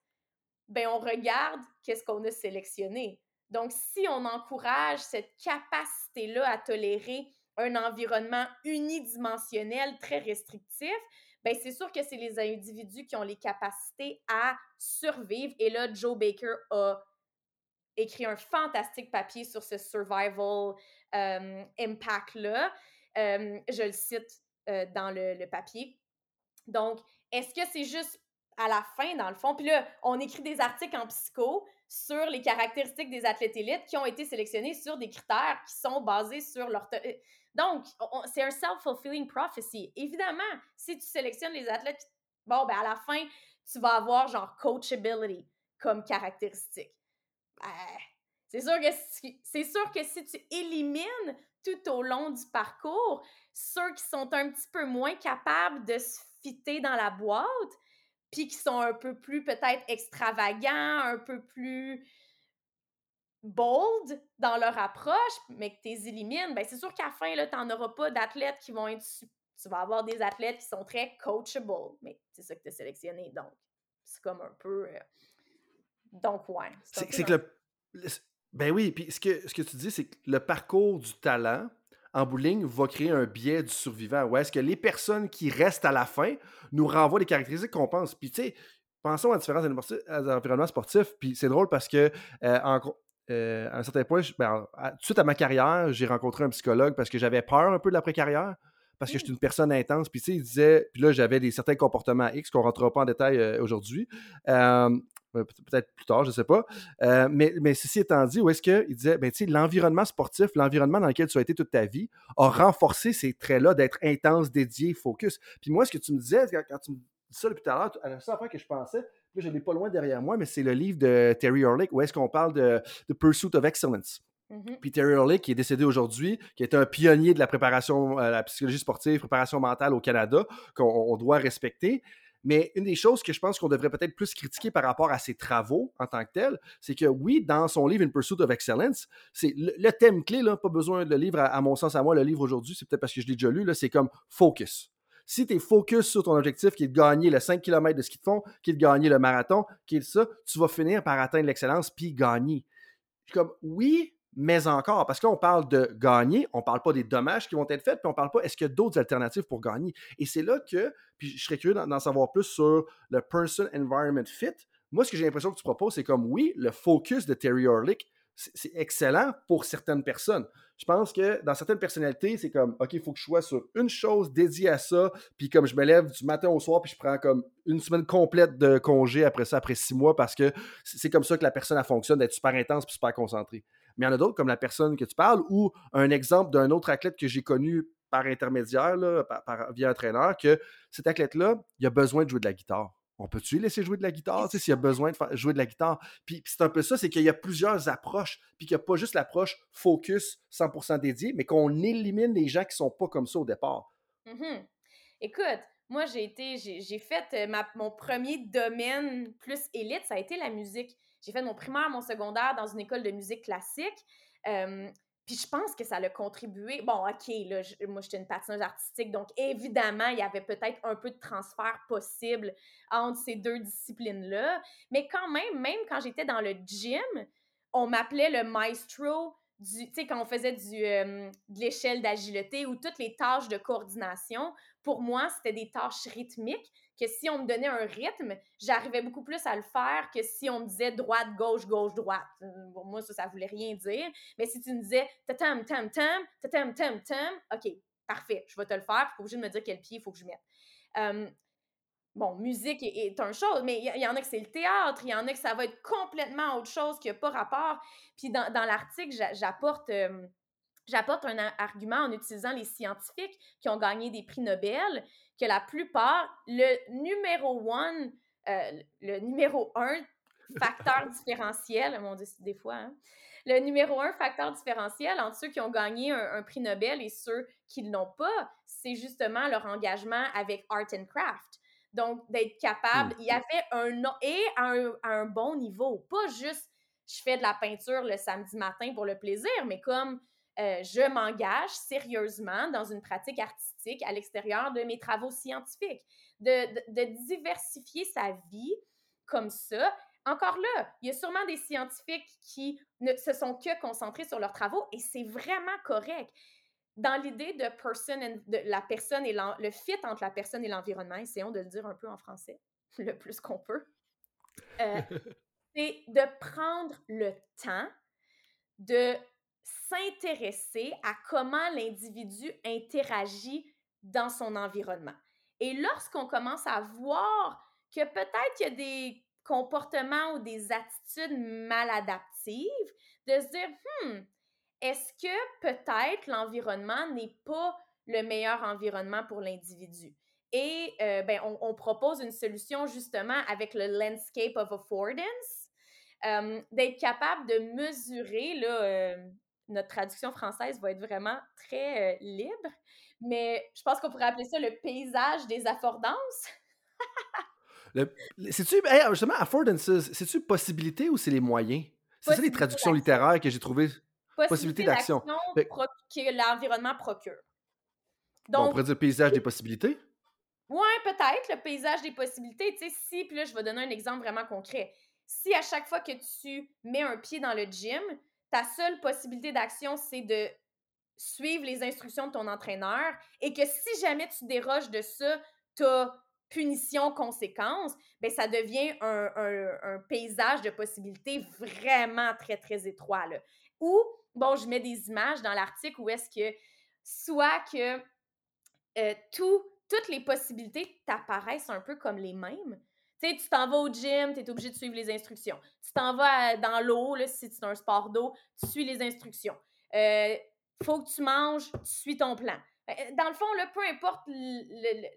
ben on regarde qu'est-ce qu'on a sélectionné. Donc, si on encourage cette capacité-là à tolérer un environnement unidimensionnel très restrictif, ben c'est sûr que c'est les individus qui ont les capacités à survivre. Et là, Joe Baker a écrit un fantastique papier sur ce survival euh, impact-là. Euh, je le cite euh, dans le, papier. Donc, est-ce que c'est juste à la fin, dans le fond? Puis là, on écrit des articles en psycho sur les caractéristiques des athlètes élites qui ont été sélectionnés sur des critères qui sont basés sur leur... Donc, c'est un self-fulfilling prophecy. Évidemment, si tu sélectionnes les athlètes, bon, ben à la fin, tu vas avoir genre coachability comme caractéristique. Ben, c'est sûr, c'est sûr que si tu élimines tout au long du parcours ceux qui sont un petit peu moins capables de se fitter dans la boîte, puis qui sont un peu plus peut-être extravagants, un peu plus bold dans leur approche, mais que tu les élimines, ben c'est sûr qu'à la fin, tu n'en auras pas d'athlètes qui vont être... Tu vas avoir des athlètes qui sont très coachable, mais c'est ça que tu as sélectionné, donc c'est comme un peu... Euh, donc, ouais. C'est que le ben oui, puis ce que, ce que tu dis, c'est que le parcours du talent, en bowling, va créer un biais du survivant. Ou est-ce que les personnes qui restent à la fin nous renvoient les caractéristiques qu'on pense? Puis tu sais, pensons à différents environnements sportifs. Puis c'est drôle parce que euh, euh, à un certain point, ben, de suite à ma carrière, j'ai rencontré un psychologue parce que j'avais peur un peu de l'après-carrière parce que j'étais une personne intense. Puis, tu sais, il disait, puis là, j'avais des certains comportements X qu'on ne rentrera pas en détail euh, aujourd'hui. Euh, peut-être plus tard, je ne sais pas. Euh, mais, mais ceci étant dit, où est-ce qu'il disait, ben, l'environnement sportif, l'environnement dans lequel tu as été toute ta vie, a renforcé ces traits-là d'être intense, dédié, focus. Puis moi, ce que tu me disais, quand, tu me dis ça depuis tout à l'heure, la seule fois que je pensais, puis je l'ai pas loin derrière moi, mais c'est le livre de Terry Orlick, où est-ce qu'on parle de, The Pursuit of Excellence. Mm-hmm. Puis Terry Orlick, qui est décédé aujourd'hui, qui est un pionnier de la préparation, euh, la psychologie sportive, préparation mentale au Canada, qu'on doit respecter. Mais une des choses que je pense qu'on devrait peut-être plus critiquer par rapport à ses travaux en tant que tel, c'est que oui, dans son livre In Pursuit of Excellence, c'est le, thème clé, là, pas besoin de le livre, à, mon sens, à moi, le livre aujourd'hui, c'est peut-être parce que je l'ai déjà lu, c'est comme focus. Si tu es focus sur ton objectif qui est de gagner le 5 km de ski de fond, qui est de gagner le marathon, qui est ça, tu vas finir par atteindre l'excellence puis gagner. Comme oui, mais encore, parce que là, on parle de gagner, on parle pas des dommages qui vont être faits, puis on parle pas est-ce qu'il y a d'autres alternatives pour gagner? Et c'est là que, puis je serais curieux d'en savoir plus sur le Person Environment Fit. Moi, ce que j'ai l'impression que tu proposes, c'est comme oui, le focus de Terry Orlick, c'est excellent pour certaines personnes. Je pense que dans certaines personnalités, c'est comme, OK, il faut que je sois sur une chose dédiée à ça, puis comme je me lève du matin au soir, puis je prends comme une semaine complète de congé après ça, après six mois, parce que c'est comme ça que la personne, a fonctionne, d'être super intense puis super concentrée. Mais il y en a d'autres, comme la personne que tu parles, ou un exemple d'un autre athlète que j'ai connu par intermédiaire, là, par, via entraîneur, que cet athlète-là, il a besoin de jouer de la guitare on peut-tu laisser jouer de la guitare, s'il y a besoin de jouer de la guitare? Puis, c'est un peu ça, c'est qu'il y a plusieurs approches, puis qu'il n'y a pas juste l'approche focus 100% dédiée, mais qu'on élimine les gens qui sont pas comme ça au départ. Mmh Écoute, moi, j'ai été, j'ai fait euh, mon premier domaine plus élite, ça a été la musique. J'ai fait mon primaire, mon secondaire dans une école de musique classique. Puis je pense que ça l'a contribué. Bon, OK, là, moi, j'étais une patineuse artistique, donc évidemment, il y avait peut-être un peu de transfert possible entre ces deux disciplines-là. Mais quand même, même quand j'étais dans le gym, on m'appelait le maestro tu sais, quand on faisait du, de l'échelle d'agilité ou toutes les tâches de coordination, pour moi, c'était des tâches rythmiques que si on me donnait un rythme, j'arrivais beaucoup plus à le faire que si on me disait droite, gauche, gauche, droite. Pour moi, ça, ça voulait rien dire. Mais si tu me disais tam, tam, tam, tam, tam, tam, OK, parfait, je vais te le faire. Puis, pas obligé de me dire quel pied il faut que je mette. bon, musique est, un chose, mais il y, en a que c'est le théâtre, il y en a que ça va être complètement autre chose qui n'a pas rapport. Puis dans, dans l'article, j'apporte j'apporte un argument en utilisant les scientifiques qui ont gagné des prix Nobel, que la plupart, le numéro one, euh, le numéro un facteur différentiel, mon Dieu, des fois, hein, le numéro un facteur différentiel entre ceux qui ont gagné un, prix Nobel et ceux qui ne l'ont pas, c'est justement leur engagement avec art and craft. Donc, d'être capable, il y hmm. avait un, et un, un bon niveau, pas juste je fais de la peinture le samedi matin pour le plaisir, mais comme euh, je m'engage sérieusement dans une pratique artistique à l'extérieur de mes travaux scientifiques, de, diversifier sa vie comme ça. Encore là, il y a sûrement des scientifiques qui ne se sont que concentrés sur leurs travaux et c'est vraiment correct. Dans l'idée de, person de la personne et le fit entre la personne et l'environnement, essayons de le dire un peu en français, le plus qu'on peut, euh, c'est de prendre le temps de s'intéresser à comment l'individu interagit dans son environnement. Et lorsqu'on commence à voir que peut-être qu'il y a des comportements ou des attitudes maladaptives, de se dire, hmm, est-ce que peut-être l'environnement n'est pas le meilleur environnement pour l'individu? Et euh, ben, on, propose une solution justement avec le Landscape of Affordance, euh, d'être capable de mesurer là, euh, notre traduction française va être vraiment très euh, libre, mais je pense qu'on pourrait appeler ça le paysage des affordances. C'est-tu, justement, affordances, c'est-tu possibilité ou c'est les moyens? C'est ça les traductions littéraires que j'ai trouvées. Possibilité, d'action que l'environnement procure. Donc, on pourrait dire paysage des possibilités? Oui, peut-être, le paysage des possibilités. Tu sais, si, puis là, je vais donner un exemple vraiment concret. Si à chaque fois que tu mets un pied dans le gym, ta seule possibilité d'action, c'est de suivre les instructions de ton entraîneur et que si jamais tu déroges de ça, tu punition, conséquence, ben ça devient un, paysage de possibilités vraiment très, très étroit. Ou, bon, je mets des images dans l'article où est-ce que soit que euh, toutes les possibilités t'apparaissent un peu comme les mêmes, tu sais, tu t'en vas au gym, tu es obligé de suivre les instructions. Tu t'en vas dans l'eau, si c'est un sport d'eau, tu suis les instructions. Euh, faut que tu manges, tu suis ton plan. Euh, dans le fond, là, peu importe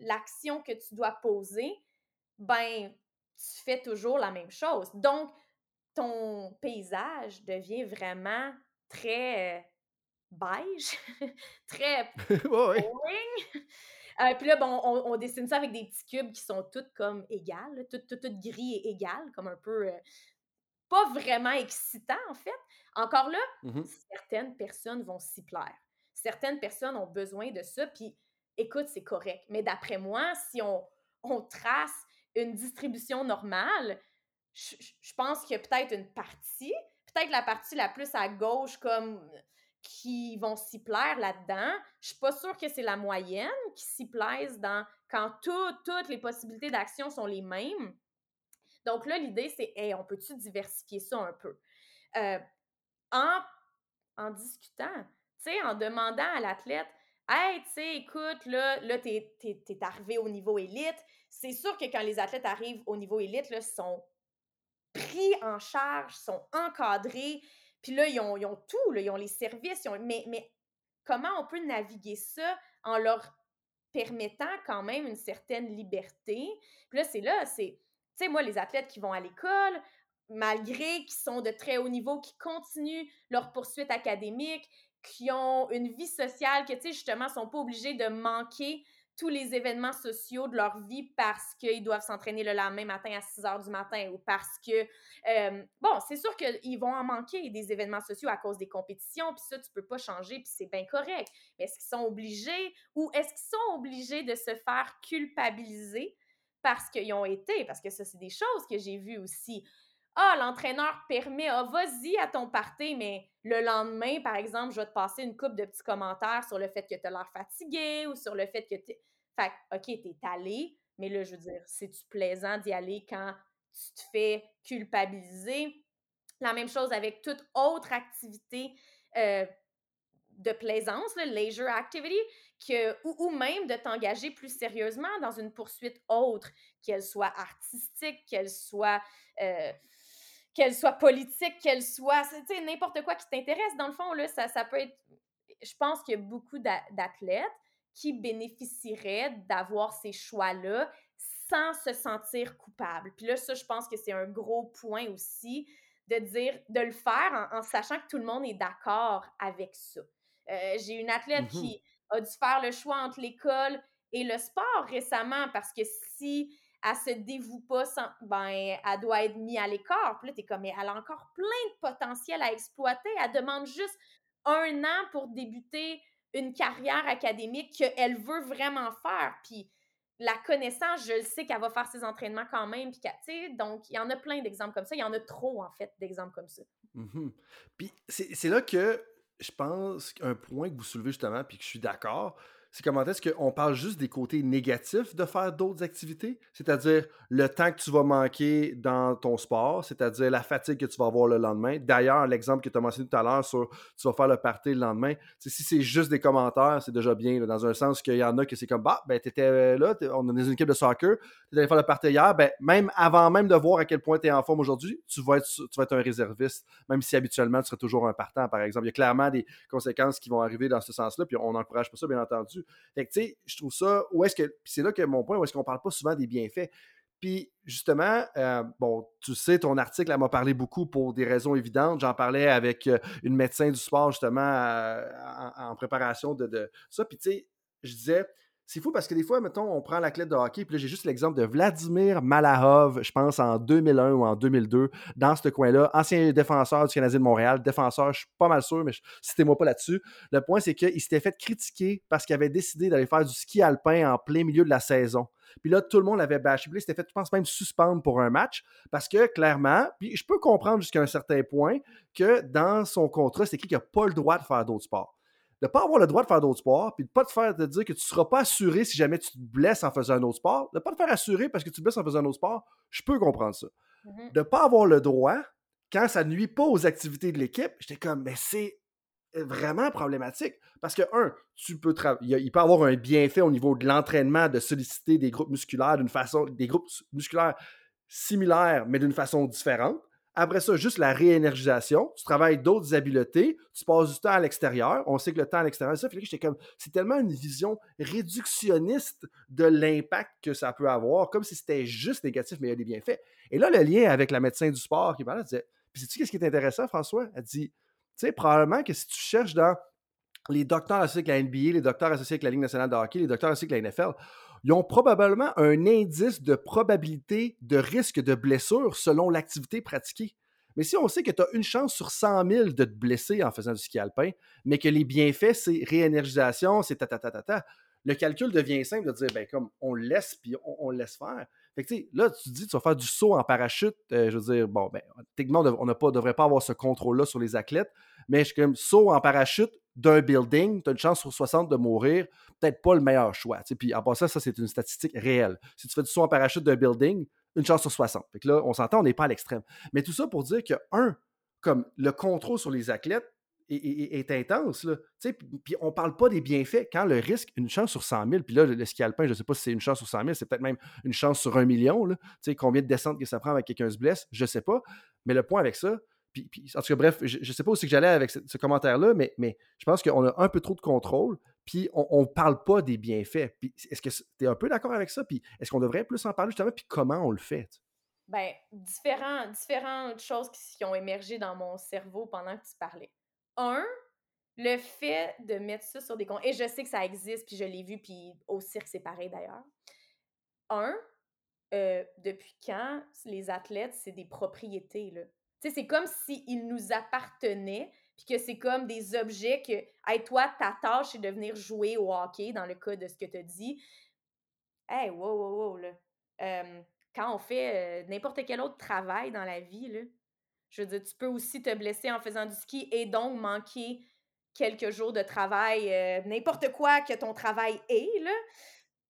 l'action que tu dois poser, ben, tu fais toujours la même chose. Donc, ton paysage devient vraiment très euh, beige, très boring. Euh, puis là, bon, on, dessine ça avec des petits cubes qui sont toutes comme égales, toutes, toutes, gris et égales, comme un peu. Euh, pas vraiment excitant, en fait. Encore là, mmh certaines personnes vont s'y plaire. Certaines personnes ont besoin de ça, puis écoute, c'est correct. Mais d'après moi, si on, on trace une distribution normale, je, pense qu'il y a peut-être une partie, peut-être la partie la plus à gauche, comme qui vont s'y plaire là-dedans. Je suis pas sûre que c'est la moyenne qui s'y plaise dans quand toutes les possibilités d'action sont les mêmes. Donc là, l'idée, c'est, hey, on peut-tu diversifier ça un peu? Euh, en, en discutant, tu sais, en demandant à l'athlète, Hey, tu sais, écoute, là, là tu es, arrivé au niveau élite. C'est sûr que quand les athlètes arrivent au niveau élite, là, ils sont pris en charge, sont encadrés. Puis là, ils ont, tout, ils ont les services. mais, mais comment on peut naviguer ça en leur permettant quand même une certaine liberté? Puis là, c'est là, c'est, tu sais, moi, les athlètes qui vont à l'école, malgré qu'ils sont de très haut niveau, qui continuent leur poursuite académique, qui ont une vie sociale, que, tu sais, justement, sont pas obligés de manquer tous les événements sociaux de leur vie parce qu'ils doivent s'entraîner le lendemain matin à 6 heures du matin ou parce que, euh, bon, c'est sûr qu'ils vont en manquer des événements sociaux à cause des compétitions, puis ça, tu peux pas changer, puis c'est bien correct. Mais est-ce qu'ils sont obligés ou est-ce qu'ils sont obligés de se faire culpabiliser parce qu'ils ont été, parce que ça, c'est des choses que j'ai vues aussi. Ah, l'entraîneur permet, ah, vas-y à ton party, mais le lendemain, par exemple, je vais te passer une coupe de petits commentaires sur le fait que tu as l'air fatigué ou sur le fait que tu. Fait OK, t'es allé, mais là, je veux dire, c'est-tu plaisant d'y aller quand tu te fais culpabiliser? La même chose avec toute autre activité euh, de plaisance, le leisure activity, que, ou, même de t'engager plus sérieusement dans une poursuite autre, qu'elle soit artistique, qu'elle soit, euh, qu'elle soit politique, qu'elle soit, n'importe quoi qui t'intéresse. Dans le fond, là, ça, ça peut être, je pense qu'il y a beaucoup d'athlètes qui bénéficieraient d'avoir ces choix-là sans se sentir coupable. Puis là, ça, je pense que c'est un gros point aussi de dire, de le faire en, sachant que tout le monde est d'accord avec ça. Euh, j'ai une athlète mmh qui a dû faire le choix entre l'école et le sport récemment parce que si elle se dévoue pas, ben, elle doit être mise à l'écart. Puis là, t'es comme, elle a encore plein de potentiel à exploiter. Elle demande juste un an pour débuter une carrière académique qu'elle veut vraiment faire. Puis la connaissance, je le sais qu'elle va faire ses entraînements quand même. Puis donc, il y en a plein d'exemples comme ça. Il y en a trop, en fait, d'exemples comme ça. Mmh puis c'est là que je pense qu'un point que vous soulevez justement, puis que je suis d'accord, c'est comment est-ce qu'on parle juste des côtés négatifs de faire d'autres activités, c'est-à-dire le temps que tu vas manquer dans ton sport, c'est-à-dire la fatigue que tu vas avoir le lendemain. D'ailleurs, l'exemple que tu as mentionné tout à l'heure sur tu vas faire le party le lendemain, si c'est juste des commentaires, c'est déjà bien, dans un sens qu'il y en a que c'est comme, bah, ben, t'étais là, on est dans une équipe de soccer, tu allé faire le party hier, ben, même avant même de voir à quel point tu es en forme aujourd'hui, tu vas être, tu vas être un réserviste, même si habituellement tu serais toujours un partant, par exemple. Il y a clairement des conséquences qui vont arriver dans ce sens-là, puis on n'encourage pas ça, bien entendu. Fait que, tu sais, je trouve ça, où est-ce que, c'est là que mon point, où est-ce qu'on parle pas souvent des bienfaits. Puis, justement, euh, bon, tu sais, ton article, m'a parlé beaucoup pour des raisons évidentes. J'en parlais avec euh, une médecin du sport, justement, euh, en, préparation de, de ça. Puis, tu sais, je disais, c'est fou parce que des fois, mettons, on prend la clé de hockey, puis là, j'ai juste l'exemple de Vladimir Malahov, je pense en 2001 ou en 2002, dans ce coin-là, ancien défenseur du Canadien de Montréal, défenseur, je suis pas mal sûr, mais citez-moi pas là-dessus. Le point, c'est qu'il s'était fait critiquer parce qu'il avait décidé d'aller faire du ski alpin en plein milieu de la saison. Puis là, tout le monde l'avait bâché. Puis s'était fait, je pense, même suspendre pour un match parce que clairement, puis je peux comprendre jusqu'à un certain point que dans son contrat, c'est écrit qu'il n'a pas le droit de faire d'autres sports de ne pas avoir le droit de faire d'autres sports, puis de ne pas te faire te dire que tu ne seras pas assuré si jamais tu te blesses en faisant un autre sport, de ne pas te faire assurer parce que tu te blesses en faisant un autre sport, je peux comprendre ça. Mm-hmm. De ne pas avoir le droit, quand ça ne nuit pas aux activités de l'équipe, j'étais comme, mais c'est vraiment problématique. Parce que, un, tu peux il peut avoir un bienfait au niveau de l'entraînement, de solliciter des groupes musculaires d'une façon, des groupes musculaires similaires, mais d'une façon différente. Après ça, juste la réénergisation. Tu travailles d'autres habiletés. Tu passes du temps à l'extérieur. On sait que le temps à l'extérieur, ça fait que comme. C'est tellement une vision réductionniste de l'impact que ça peut avoir, comme si c'était juste négatif, mais il y a des bienfaits. Et là, le lien avec la médecin du sport qui parlait, disait Puis, sais-tu ce qui est intéressant, François Elle dit Tu sais, probablement que si tu cherches dans les docteurs associés avec la NBA, les docteurs associés avec la Ligue nationale de hockey, les docteurs associés avec la NFL, ils ont probablement un indice de probabilité de risque de blessure selon l'activité pratiquée. Mais si on sait que tu as une chance sur 100 000 de te blesser en faisant du ski alpin, mais que les bienfaits, c'est réénergisation, c'est ta, le calcul devient simple de dire, ben, comme on le laisse, puis on, le laisse faire. Fait que, là, tu dis, tu vas faire du saut en parachute. Euh, je veux dire, bon, ben, techniquement, on ne devrait pas avoir ce contrôle-là sur les athlètes, mais je suis comme saut en parachute d'un building, tu as une chance sur 60 de mourir, peut-être pas le meilleur choix. Puis en passant, ça, c'est une statistique réelle. Si tu fais du saut en parachute d'un building, une chance sur 60. Fait que là, on s'entend, on n'est pas à l'extrême. Mais tout ça pour dire que, un, comme le contrôle sur les athlètes, est, intense. Là. Puis on parle pas des bienfaits. Quand le risque, une chance sur 100 000, puis là, le ski alpin, je ne sais pas si c'est une chance sur 100 000, c'est peut-être même une chance sur un million. Là. Combien de descentes que ça prend avec quelqu'un se blesse, je ne sais pas. Mais le point avec ça, puis, en tout cas, bref, je ne sais pas où c'est que j'allais avec ce, commentaire-là, mais, je pense qu'on a un peu trop de contrôle, puis on ne parle pas des bienfaits. Est-ce que tu es un peu d'accord avec ça? Puis est-ce qu'on devrait plus en parler justement? Puis comment on le fait? Bien, différents, différentes choses qui ont émergé dans mon cerveau pendant que tu parlais un, le fait de mettre ça sur des comptes, et je sais que ça existe, puis je l'ai vu, puis au cirque, c'est pareil d'ailleurs. Un, euh, depuis quand les athlètes, c'est des propriétés, là? Tu sais, c'est comme s'ils nous appartenaient, puis que c'est comme des objets que, toi, ta tâche, c'est de venir jouer au hockey, dans le cas de ce que tu as dit. Hey, wow, wow, wow, là. Quand on fait euh, n'importe quel autre travail dans la vie, là, je veux dire, tu peux aussi te blesser en faisant du ski et donc manquer quelques jours de travail, euh, n'importe quoi que ton travail est, là.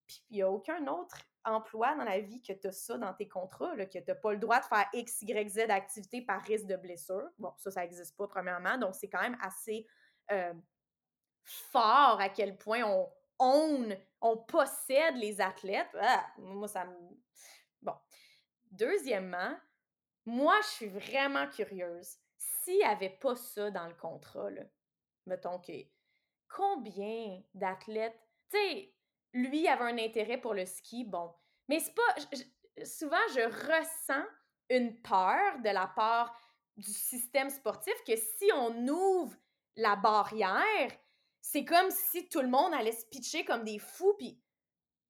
Puis il n'y a aucun autre emploi dans la vie que tu as ça dans tes contrats, là, que tu n'as pas le droit de faire X, Y, Z d'activité par risque de blessure. Bon, ça, ça n'existe pas, premièrement. Donc, c'est quand même assez euh, fort à quel point on own, on possède les athlètes. Ah, moi, ça me... Bon. Deuxièmement, moi, je suis vraiment curieuse. S'il n'y avait pas ça dans le contrat, mettons que combien d'athlètes, tu sais, lui avait un intérêt pour le ski, bon, mais c'est pas, souvent je ressens une peur de la part du système sportif que si on ouvre la barrière, c'est comme si tout le monde allait se pitcher comme des fous, puis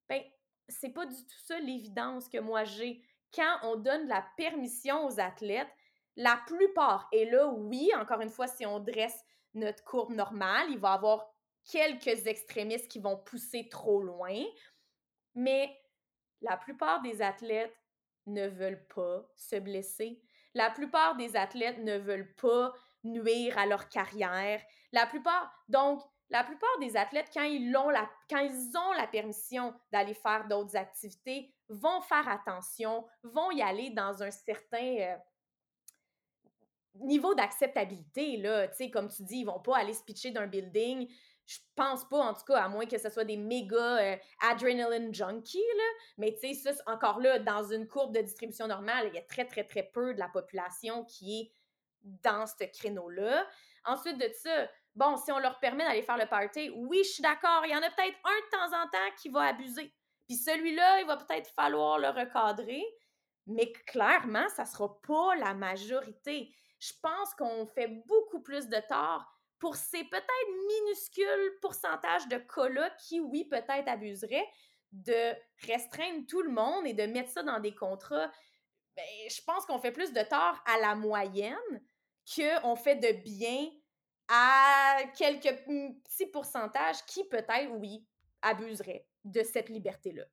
ben, c'est pas du tout ça l'évidence que moi j'ai. Quand on donne la permission aux athlètes, la plupart, et là, oui, encore une fois, si on dresse notre courbe normale, il va avoir quelques extrémistes qui vont pousser trop loin, mais la plupart des athlètes ne veulent pas se blesser. La plupart des athlètes ne veulent pas nuire à leur carrière. La plupart, donc, la plupart des athlètes, quand ils ont la, quand ils ont la permission d'aller faire d'autres activités, vont faire attention, vont y aller dans un certain euh, niveau d'acceptabilité. Comme tu dis, ils vont pas aller se pitcher d'un building. Je pense pas, en tout cas, à moins que ce soit des méga euh, adrenaline junkies. Mais tu sais, ça, encore là, dans une courbe de distribution normale, il y a très, très, très peu de la population qui est dans ce créneau-là. Ensuite de ça, bon, si on leur permet d'aller faire le party, oui, je suis d'accord, il y en a peut-être un de temps en temps qui va abuser. Puis celui-là, il va peut-être falloir le recadrer, mais clairement, ça sera pas la majorité. Je pense qu'on fait beaucoup plus de tort pour ces peut-être minuscules pourcentages de cas-là qui, oui, peut-être abuseraient, de restreindre tout le monde et de mettre ça dans des contrats. Ben, je pense qu'on fait plus de tort à la moyenne qu'on fait de bien à quelques petits pourcentages qui peut-être, oui, abuseraient de cette liberté-là.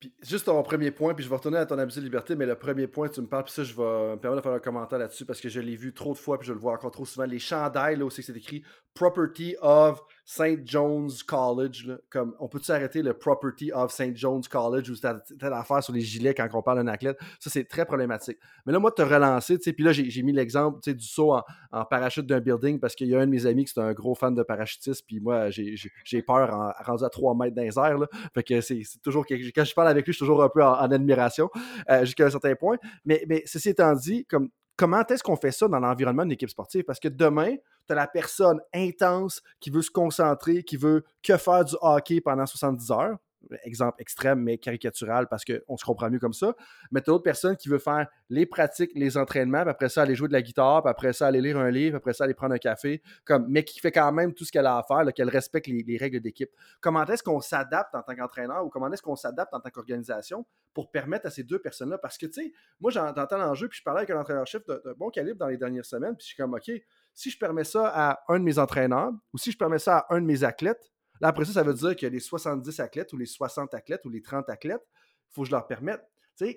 Puis juste ton premier point, puis je vais retourner à ton abus de liberté, mais le premier point, tu me parles, puis ça, je vais me permettre de faire un commentaire là-dessus parce que je l'ai vu trop de fois, puis je le vois encore trop souvent. Les chandails, là aussi, c'est écrit Property of St. John's College. comme, on peut-tu arrêter le Property of St. John's College ou telle affaire sur les gilets quand on parle d'un athlète? Ça, c'est très problématique. Mais là, moi, de te relancer, puis là, j'ai mis l'exemple du saut en, parachute d'un building parce qu'il y a un de mes amis qui est un gros fan de parachutisme, puis moi, j'ai peur en, rendu à 3 mètres dans les airs. Là. Fait que c'est toujours, quand je parle avec lui, je suis toujours un peu en, admiration euh, jusqu'à un certain point. Mais, mais ceci étant dit, comme comment est-ce qu'on fait ça dans l'environnement d'une équipe sportive? Parce que demain, tu as la personne intense qui veut se concentrer, qui veut que faire du hockey pendant 70 heures exemple extrême, mais caricatural parce qu'on se comprend mieux comme ça. Mais tu as d'autres personnes qui veulent faire les pratiques, les entraînements, puis après ça, aller jouer de la guitare, puis après ça, aller lire un livre, après ça, aller prendre un café, comme, mais qui fait quand même tout ce qu'elle a à faire, qu'elle respecte les, règles d'équipe. Comment est-ce qu'on s'adapte en tant qu'entraîneur ou comment est-ce qu'on s'adapte en tant qu'organisation pour permettre à ces deux personnes-là? Parce que, tu sais, moi, j'entends l'enjeu, puis je parlais avec un entraîneur-chef de, de, bon calibre dans les dernières semaines, puis je suis comme, OK, si je permets ça à un de mes entraîneurs ou si je permets ça à un de mes athlètes, Là, après ça, ça veut dire que les 70 athlètes ou les 60 athlètes ou les 30 athlètes, faut que je leur permette.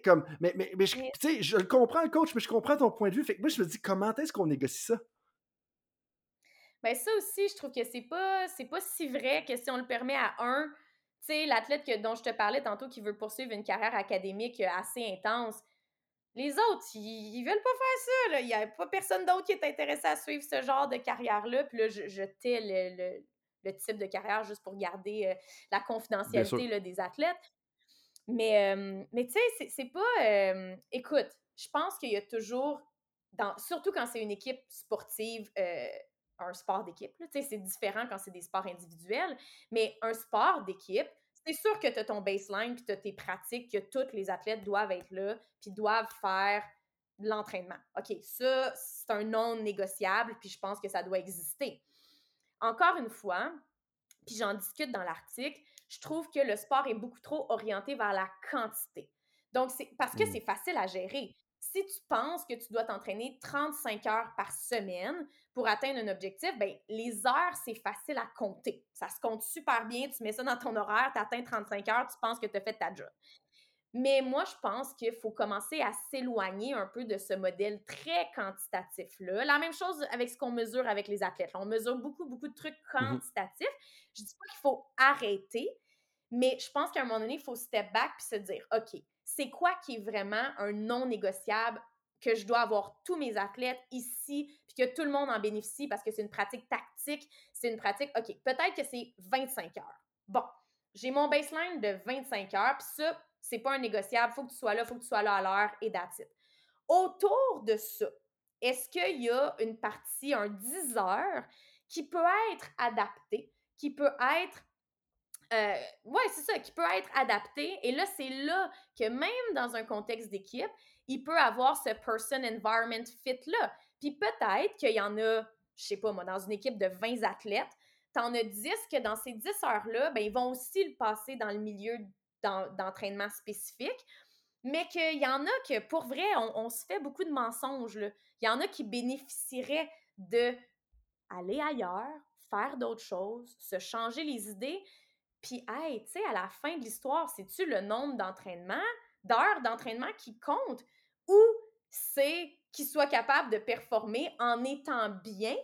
comme, mais, mais, mais je, je le comprends, coach, mais je comprends ton point de vue. Fait que moi, je me dis, comment est-ce qu'on négocie ça? Ben ça aussi, je trouve que c'est pas, c'est pas si vrai que si on le permet à un, tu sais, l'athlète dont je te parlais tantôt qui veut poursuivre une carrière académique assez intense, les autres, ils, veulent pas faire ça. Il n'y a pas personne d'autre qui est intéressé à suivre ce genre de carrière-là. Puis là, je, je tais le, le, type de carrière juste pour garder euh, la confidentialité des athlètes. Mais, euh, mais tu sais, c'est pas. Euh, écoute, je pense qu'il y a toujours, dans, surtout quand c'est une équipe sportive, un sport d'équipe, c'est différent quand c'est des sports individuels, mais un sport d'équipe, c'est sûr que tu as ton baseline, puis tu as tes pratiques, que tous les athlètes doivent être là, puis doivent faire l'entraînement. OK, ça, c'est un non négociable, puis je pense que ça doit exister. Encore une fois, puis j'en discute dans l'article, je trouve que le sport est beaucoup trop orienté vers la quantité. Donc, c'est parce que mmh. c'est facile à gérer si tu penses que tu dois t'entraîner 35 heures par semaine pour atteindre un objectif, ben, les heures, c'est facile à compter. Ça se compte super bien, tu mets ça dans ton horaire, tu atteins 35 heures, tu penses que tu as fait ta job. Mais moi, je pense qu'il faut commencer à s'éloigner un peu de ce modèle très quantitatif-là. La même chose avec ce qu'on mesure avec les athlètes. on mesure beaucoup, beaucoup de trucs mmh quantitatifs. Je dis pas qu'il faut arrêter, mais je pense qu'à un moment donné, il faut step back puis se dire, OK, c'est quoi qui est vraiment un non négociable que je dois avoir tous mes athlètes ici, puis que tout le monde en bénéficie parce que c'est une pratique tactique, c'est une pratique, OK, peut-être que c'est 25 heures. Bon, j'ai mon baseline de 25 heures, puis ça, c'est pas un négociable, faut que tu sois là, faut que tu sois là à l'heure et that's Autour de ça, est-ce qu'il y a une partie, un 10 heures, qui peut être adaptée, qui peut être euh, ouais, c'est ça, qui peut être adapté. Et là, c'est là que même dans un contexte d'équipe, il peut avoir ce person environment fit-là. Puis peut-être qu'il y en a, je sais pas moi, dans une équipe de 20 athlètes, t'en as 10 que dans ces 10 heures-là, ben, ils vont aussi le passer dans le milieu d'entraînement spécifique. Mais qu'il y en a que, pour vrai, on, se fait beaucoup de mensonges. Il y en a qui bénéficieraient de aller ailleurs, faire d'autres choses, se changer les idées, puis, hey, tu sais, à la fin de l'histoire, c'est-tu le nombre d'entraînements, d'heures d'entraînement qui compte ou c'est qu'il soit capable de performer en étant bien?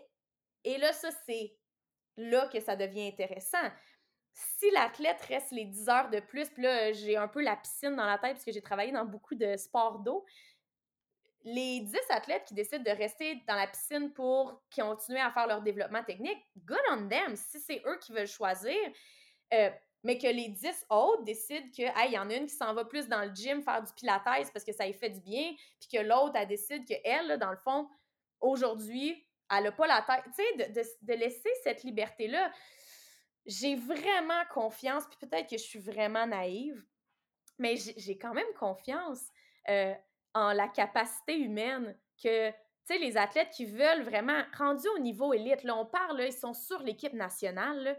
Et là, ça, c'est là que ça devient intéressant. Si l'athlète reste les 10 heures de plus, puis là, j'ai un peu la piscine dans la tête parce que j'ai travaillé dans beaucoup de sports d'eau, les 10 athlètes qui décident de rester dans la piscine pour continuer à faire leur développement technique, good on them. Si c'est eux qui veulent choisir, euh, mais que les 10 autres décident que, il y en a une qui s'en va plus dans le gym faire du pilates parce que ça lui fait du bien, puis que l'autre, elle décide qu'elle, dans le fond, aujourd'hui, elle n'a pas la tête. Tu sais, de, de, laisser cette liberté-là, j'ai vraiment confiance, puis peut-être que je suis vraiment naïve, mais j'ai quand même confiance euh, en la capacité humaine que, tu sais, les athlètes qui veulent vraiment, rendus au niveau élite, là, on parle, ils sont sur l'équipe nationale, là,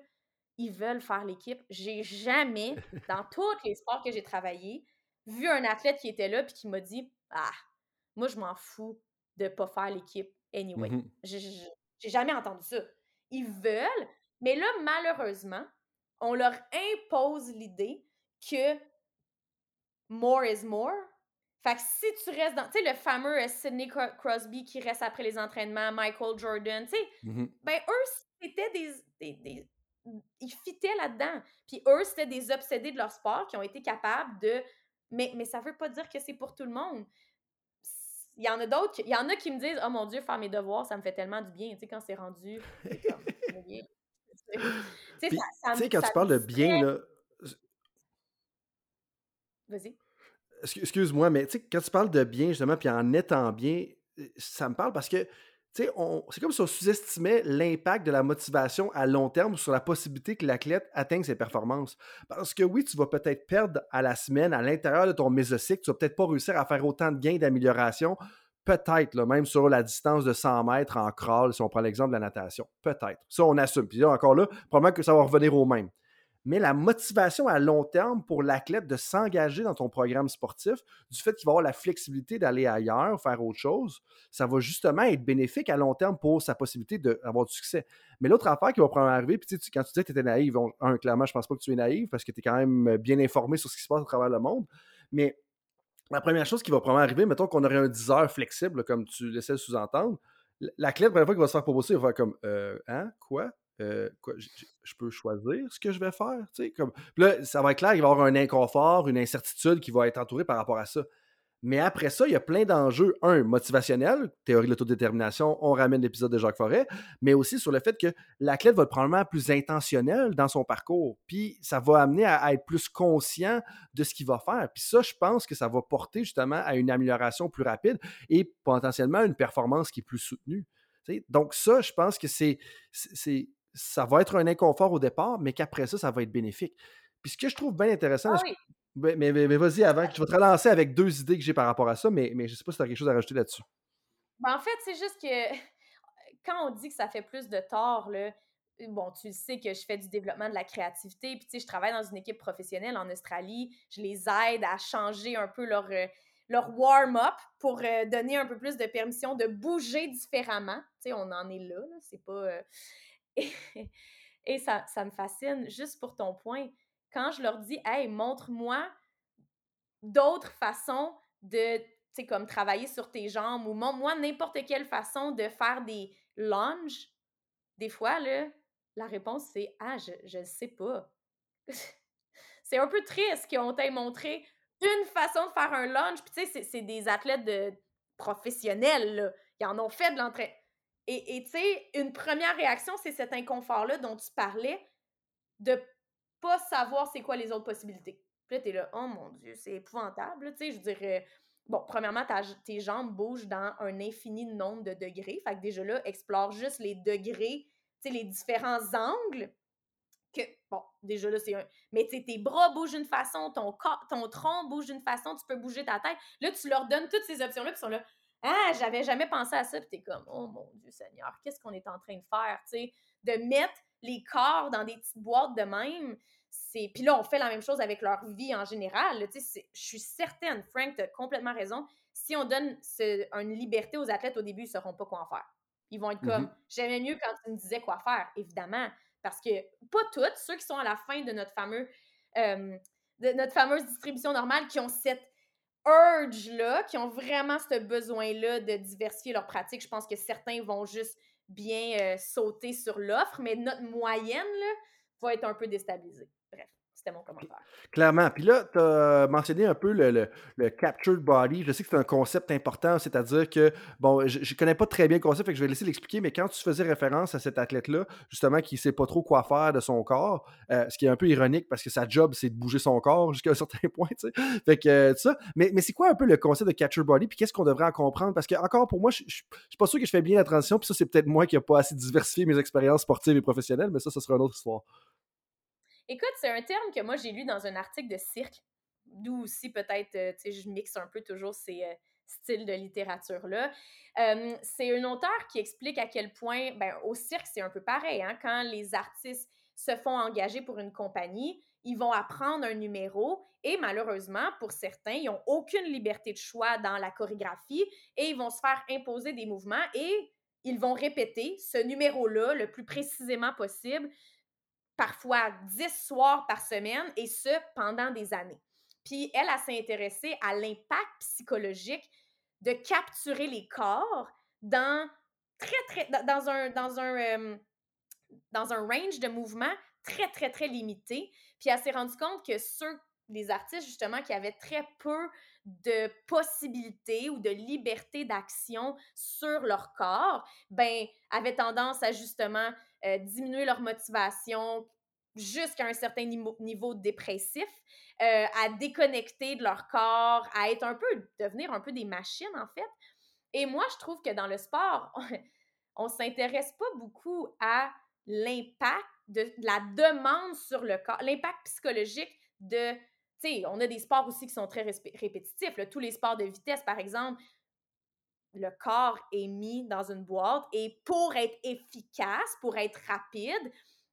ils veulent faire l'équipe. J'ai jamais, dans tous les sports que j'ai travaillé, vu un athlète qui était là puis qui m'a dit Ah, moi, je m'en fous de pas faire l'équipe anyway. Mmh j'ai jamais entendu ça. Ils veulent, mais là, malheureusement, on leur impose l'idée que more is more. Fait que si tu restes dans, tu sais, le fameux Sidney Crosby qui reste après les entraînements, Michael Jordan, tu sais, mmh ben eux, c'était des ils fitaient là-dedans. Puis eux, c'était des obsédés de leur sport qui ont été capables de. Mais, mais ça veut pas dire que c'est pour tout le monde. Il y en a d'autres, il y en a qui me disent Oh mon Dieu, faire mes devoirs, ça me fait tellement du bien. Tu sais, quand c'est rendu. Tu sais, quand tu parles de bien, là. Vas-y. Excuse-moi, mais tu sais, quand tu parles de bien, justement, puis en étant bien, ça me parle parce que c'est comme si on sous-estimait l'impact de la motivation à long terme sur la possibilité que l'athlète atteigne ses performances. Parce que oui, tu vas peut-être perdre à la semaine à l'intérieur de ton mésocycle, tu vas peut-être pas réussir à faire autant de gains d'amélioration, peut-être, même sur la distance de 100 mètres en crawl, si on prend l'exemple de la natation. Peut-être. Ça, on assume. Puis là, encore là, probablement que ça va revenir au même mais la motivation à long terme pour l'athlète de s'engager dans ton programme sportif, du fait qu'il va avoir la flexibilité d'aller ailleurs, faire autre chose, ça va justement être bénéfique à long terme pour sa possibilité d'avoir du succès. Mais l'autre affaire qui va probablement arriver, puis quand tu dis que tu étais naïve, un, clairement, je pense pas que tu es naïve parce que tu es quand même bien informé sur ce qui se passe à travers le monde, Mais la première chose qui va probablement arriver, mettons qu'on aurait un 10 heures flexible, comme tu laissais sous-entendre, l'athlète, la première fois qu'il va se faire proposer, il va faire comme euh, Hein, quoi? Euh, je peux choisir ce que je vais faire. Comme... là, ça va être clair, il va y avoir un inconfort, une incertitude qui va être entourée par rapport à ça. Mais après ça, il y a plein d'enjeux. Un, motivationnel, théorie de l'autodétermination, on ramène l'épisode de Jacques Forêt, mais aussi sur le fait que l'athlète va être probablement plus intentionnel dans son parcours. Puis ça va amener à, être plus conscient de ce qu'il va faire. Puis ça, je pense que ça va porter justement à une amélioration plus rapide et potentiellement à une performance qui est plus soutenue. Donc ça, je pense que c'est, ça va être un inconfort au départ, mais qu'après ça, ça va être bénéfique. Puis ce que je trouve bien intéressant, ah mais, mais, vas-y avant, je vais te relancer avec deux idées que j'ai par rapport à ça, mais, mais je ne sais pas si tu as quelque chose à rajouter là-dessus. Ben, en fait, c'est juste que quand on dit que ça fait plus de tort, là, bon, tu sais que je fais du développement de la créativité, puis tu sais, je travaille dans une équipe professionnelle en Australie, je les aide à changer un peu leur, euh, leur warm-up pour euh, donner un peu plus de permission de bouger différemment. Tu sais, on en est là, c'est pas... Euh, et, ça, ça me fascine, juste pour ton point, quand je leur dis, hey, montre-moi d'autres façons de, comme travailler sur tes jambes ou montre-moi n'importe quelle façon de faire des lunges, des fois, là, la réponse, c'est, ah, je ne sais pas. c'est un peu triste qu'on t'ait montré une façon de faire un lunge. Puis, tu sais, c'est des athlètes de professionnels. Ils en ont fait de l'entraînement. Et tu sais, une première réaction, c'est cet inconfort-là dont tu parlais, de pas savoir c'est quoi les autres possibilités. Puis là, t'es là, oh mon Dieu, c'est épouvantable. Tu sais, je dirais, bon, premièrement, tes jambes bougent dans un infini nombre de degrés. Fait que déjà là, explore juste les degrés, tu sais, les différents angles. Que, bon, déjà là, c'est un. Mais tu sais, tes bras bougent d'une façon, ton, ton tronc bouge d'une façon, tu peux bouger ta tête. Là, tu leur donnes toutes ces options-là, puis sont là, ah, j'avais jamais pensé à ça, puis t'es comme, oh mon Dieu Seigneur, qu'est-ce qu'on est en train de faire, tu sais, de mettre les corps dans des petites boîtes de même. C'est... Puis là, on fait la même chose avec leur vie en général. Je suis certaine, Frank, tu as complètement raison. Si on donne une liberté aux athlètes au début, ils ne sauront pas quoi en faire. Ils vont être comme, mm-hmm. j'aimais mieux quand tu me disais quoi faire, évidemment. Parce que pas toutes, ceux qui sont à la fin de notre fameux, euh, de notre fameuse distribution normale, qui ont cette urge-là, qui ont vraiment ce besoin-là de diversifier leur pratique. Je pense que certains vont juste bien sauter sur l'offre, mais notre moyenne va être un peu déstabilisée. Bref. C'était mon commentaire. Clairement. Puis là, tu as mentionné un peu le, le, captured body. Je sais que c'est un concept important, c'est-à-dire que, bon, je ne connais pas très bien le concept, fait que je vais laisser l'expliquer, mais quand tu faisais référence à cet athlète-là, justement, qui ne sait pas trop quoi faire de son corps, euh, ce qui est un peu ironique parce que sa job, c'est de bouger son corps jusqu'à un certain point, tu sais. Fait que, euh, ça. Mais, mais c'est quoi un peu le concept de captured body, puis qu'est-ce qu'on devrait en comprendre? Parce que, encore, pour moi, je ne suis pas sûr que je fais bien la transition, puis ça, c'est peut-être moi qui n'ai pas assez diversifié mes expériences sportives et professionnelles, mais ça, ce sera une autre histoire. Écoute, c'est un terme que moi j'ai lu dans un article de cirque, d'où aussi peut-être, euh, tu sais, je mixe un peu toujours ces euh, styles de littérature-là. c'est un auteur qui explique à quel point, ben, au cirque, c'est un peu pareil, hein, quand les artistes se font engager pour une compagnie, ils vont apprendre un numéro et malheureusement, pour certains, ils n'ont aucune liberté de choix dans la chorégraphie et ils vont se faire imposer des mouvements et ils vont répéter ce numéro-là le plus précisément possible parfois dix soirs par semaine, et ce, pendant des années. Puis elle, a s'est intéressée à l'impact psychologique de capturer les corps dans très, très, dans un, dans un, euh, dans un range de mouvement très, très, très limité. Puis elle s'est rendue compte que ceux, les artistes, justement, qui avaient très peu de possibilités ou de liberté d'action sur leur corps, ben, avaient tendance à justement euh, diminuer leur motivation jusqu'à un certain niveau, dépressif, euh, à déconnecter de leur corps, à être un peu, devenir un peu des machines en fait. Et moi, je trouve que dans le sport, on, ne s'intéresse pas beaucoup à l'impact de, la demande sur le corps, l'impact psychologique de, tu sais, on a des sports aussi qui sont très répétitifs. Tous les sports de vitesse, par exemple, le corps est mis dans une boîte et pour être efficace, pour être rapide,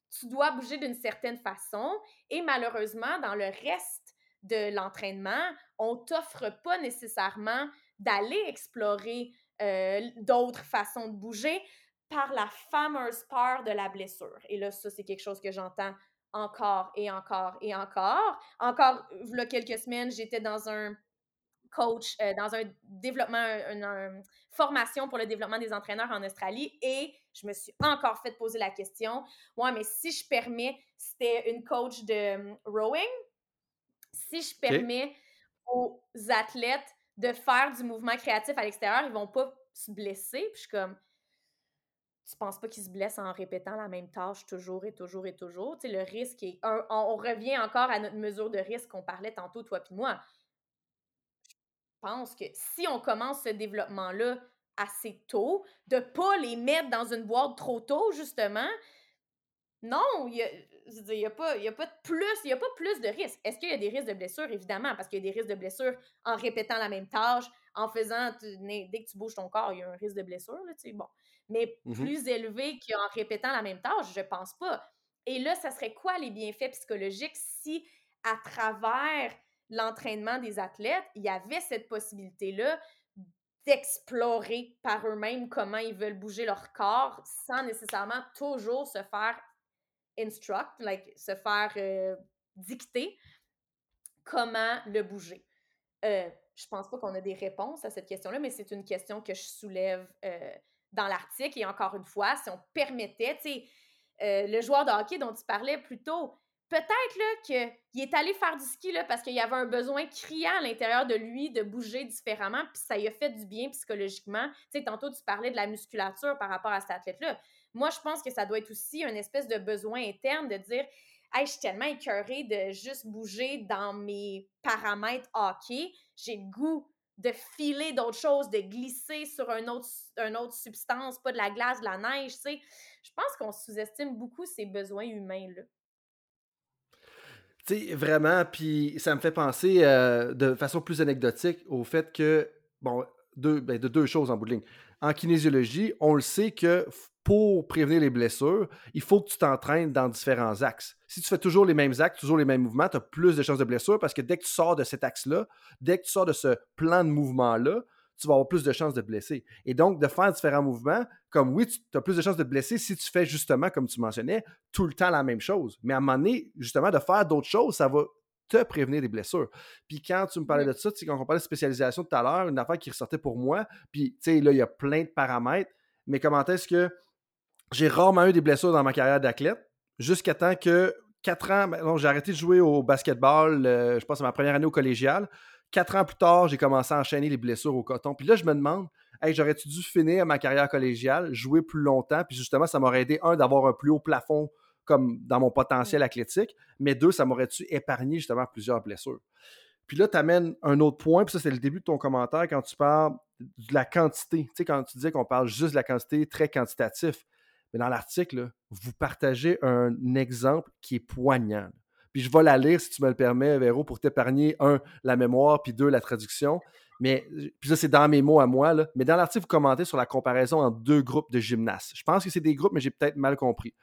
tu dois bouger d'une certaine façon et malheureusement, dans le reste de l'entraînement, on t'offre pas nécessairement d'aller explorer euh, d'autres façons de bouger par la fameuse peur de la blessure. Et là, ça, c'est quelque chose que j'entends encore et encore et encore. Encore, il y a quelques semaines, j'étais dans un coach, euh, dans un développement, une, formation pour le développement des entraîneurs en Australie et je me suis encore fait poser la question, ouais, mais si je permets, c'était une coach de hum, rowing, si je permets aux athlètes de faire du mouvement créatif à l'extérieur, ils vont pas se blesser. Puis je suis comme, tu penses pas qu'ils se blessent en répétant la même tâche toujours et toujours et toujours? Tu sais, le risque est. on, revient encore à notre mesure de risque qu'on parlait tantôt, toi puis moi. Pense que si on commence ce développement-là assez tôt, de pas les mettre dans une boîte trop tôt, justement, non, il n'y a, pas, a pas de plus, il y a pas plus de risques. Est-ce qu'il y a des risques de blessure? Évidemment, parce qu'il y a des risques de blessure en répétant la même tâche, en faisant, dès que tu bouges ton corps, il y a un risque de blessure, là, bon. Mais mmh plus élevé qu'en répétant la même tâche, je pense pas. Et là, ça serait quoi les bienfaits psychologiques si, à travers l'entraînement des athlètes, il y avait cette possibilité-là d'explorer par eux-mêmes comment ils veulent bouger leur corps sans nécessairement toujours se faire instruct, like se faire euh, dicter comment le bouger. Euh, je pense pas qu'on a des réponses à cette question-là, mais c'est une question que je soulève euh, dans l'article. Et encore une fois, si on permettait, tu sais, le joueur de hockey dont tu parlais plus tôt, peut-être qu'il est allé faire du ski là, parce qu'il y avait un besoin criant à l'intérieur de lui de bouger différemment, puis ça lui a fait du bien psychologiquement. Tu sais, tantôt, tu parlais de la musculature par rapport à cet athlète-là. Moi, je pense que ça doit être aussi une espèce de besoin interne de dire je suis tellement écœurée de juste bouger dans mes paramètres hockey. J'ai le goût de filer d'autres choses, de glisser sur un autre, une autre substance, pas de la glace, de la neige, tu sais. Je pense qu'on sous-estime beaucoup ces besoins humains-là. Tu sais, vraiment, puis ça me fait penser euh, de façon plus anecdotique au fait que, bon, ben, de deux choses en bout de ligne. En kinésiologie, on le sait que pour prévenir les blessures, il faut que tu t'entraînes dans différents axes. Si tu fais toujours les mêmes axes, toujours les mêmes mouvements, tu as plus de chances de blessure parce que dès que tu sors de cet axe-là, dès que tu sors de ce plan de mouvement-là, tu vas avoir plus de chances de blesser. Et donc, de faire différents mouvements, comme oui, tu as plus de chances de blesser si tu fais justement, comme tu mentionnais, tout le temps la même chose. Mais à un moment donné, justement, de faire d'autres choses, ça va te prévenir des blessures. Puis quand tu me parlais de ça, quand on parlait de spécialisation tout à l'heure, une affaire qui ressortait pour moi, puis tu sais, là, il y a plein de paramètres, mais comment est-ce que j'ai rarement eu des blessures dans ma carrière d'athlète, jusqu'à temps que quatre ans, ben j'ai arrêté de jouer au basketball, euh, je pense à ma première année au collégial. Quatre ans plus tard, j'ai commencé à enchaîner les blessures au coton. Puis là, je me demande, hey, j'aurais-tu dû finir ma carrière collégiale, jouer plus longtemps, puis justement, ça m'aurait aidé, un, d'avoir un plus haut plafond comme dans mon potentiel athlétique, mais deux, ça m'aurait-tu épargné justement plusieurs blessures? Puis là, tu amènes un autre point, puis ça, c'est le début de ton commentaire quand tu parles de la quantité. Tu sais, quand tu disais qu'on parle juste de la quantité très quantitatif. Mais dans l'article, vous partagez un exemple qui est poignant. Puis je vais la lire si tu me le permets, Véro, pour t'épargner, un, la mémoire, puis deux, la traduction. Mais puis ça, c'est dans mes mots à moi. Là. Mais dans l'article, vous commentez sur la comparaison entre deux groupes de gymnastes. Je pense que c'est des groupes, mais j'ai peut-être mal compris.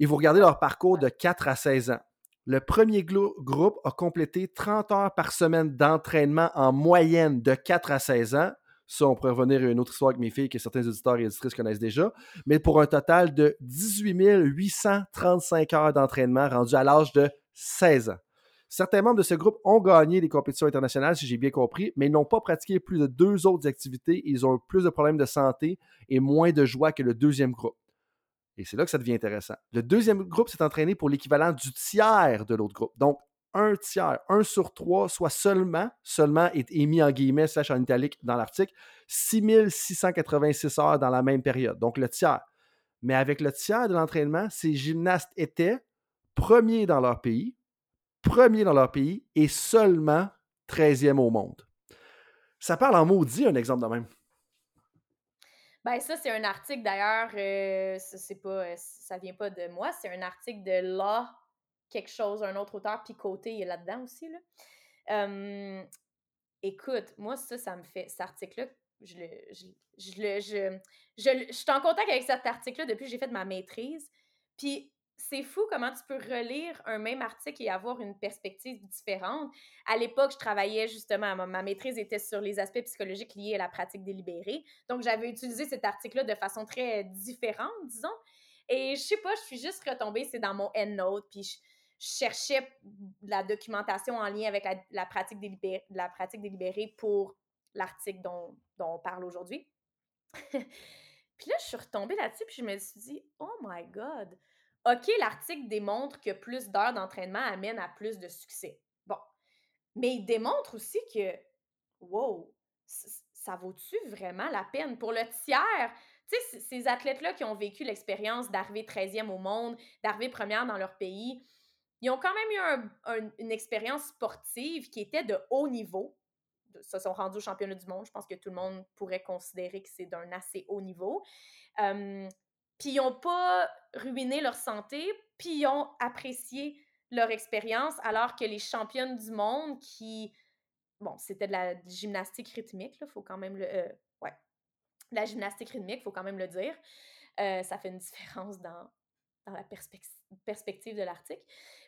Et vous regardez leur parcours de 4 à 16 ans. Le premier groupe a complété 30 heures par semaine d'entraînement en moyenne de 4 à 16 ans. Ça, on pourrait revenir à une autre histoire avec mes filles que certains auditeurs et auditrices connaissent déjà. Mais pour un total de 18 835 heures d'entraînement rendu à l'âge de 16 ans. Certains membres de ce groupe ont gagné des compétitions internationales, si j'ai bien compris, mais ils n'ont pas pratiqué plus de deux autres activités. Ils ont plus de problèmes de santé et moins de joie que le deuxième groupe. Et c'est là que ça devient intéressant. Le deuxième groupe s'est entraîné pour l'équivalent du tiers de l'autre groupe. Donc, un tiers, un sur trois, soit seulement, seulement est, mis en guillemets, slash en italique dans l'article, 6686 heures dans la même période. Donc le tiers. Mais avec le tiers de l'entraînement, ces gymnastes étaient premiers dans leur pays, premiers dans leur pays et seulement 13e au monde. Ça parle en maudit, un exemple de même. Ben ça, c'est un article d'ailleurs, euh, c'est pas, ça vient pas de moi, c'est un article de Law quelque chose, un autre auteur picoté, il est là-dedans aussi. Là. écoute, moi, ça, ça me fait. Cet article-là, je le. Je, je, je, je, suis en contact avec cet article-là depuis que j'ai fait ma maîtrise. Puis c'est fou comment tu peux relire un même article et avoir une perspective différente. À l'époque, je travaillais justement, ma, ma, maîtrise était sur les aspects psychologiques liés à la pratique délibérée. Donc, j'avais utilisé cet article-là de façon très différente, disons. Et je sais pas, je suis juste retombée, c'est dans mon EndNote, puis cherchais de la documentation en lien avec la, pratique, délibérée, la pratique délibérée pour l'article dont, dont on parle aujourd'hui. puis là, je suis retombée là-dessus, puis je me suis dit, oh my God, OK, l'article démontre que plus d'heures d'entraînement amène à plus de succès. Bon. Mais il démontre aussi que, wow, ça vaut-tu vraiment la peine? Pour le tiers, tu sais, ces athlètes-là qui ont vécu l'expérience d'arriver 13e au monde, d'arriver première dans leur pays, ils ont quand même eu une expérience sportive qui était de haut niveau. Ils se sont rendus au championnat du monde. Je pense que tout le monde pourrait considérer que c'est d'un assez haut niveau. Puis ils n'ont pas ruiné leur santé, puis ils ont apprécié leur expérience, alors que les championnes du monde qui. Bon, c'était de la gymnastique rythmique, il faut quand même le. Euh, ouais. la gymnastique rythmique, faut quand même le dire. Euh, ça fait une différence dans, dans la perspective de l'article.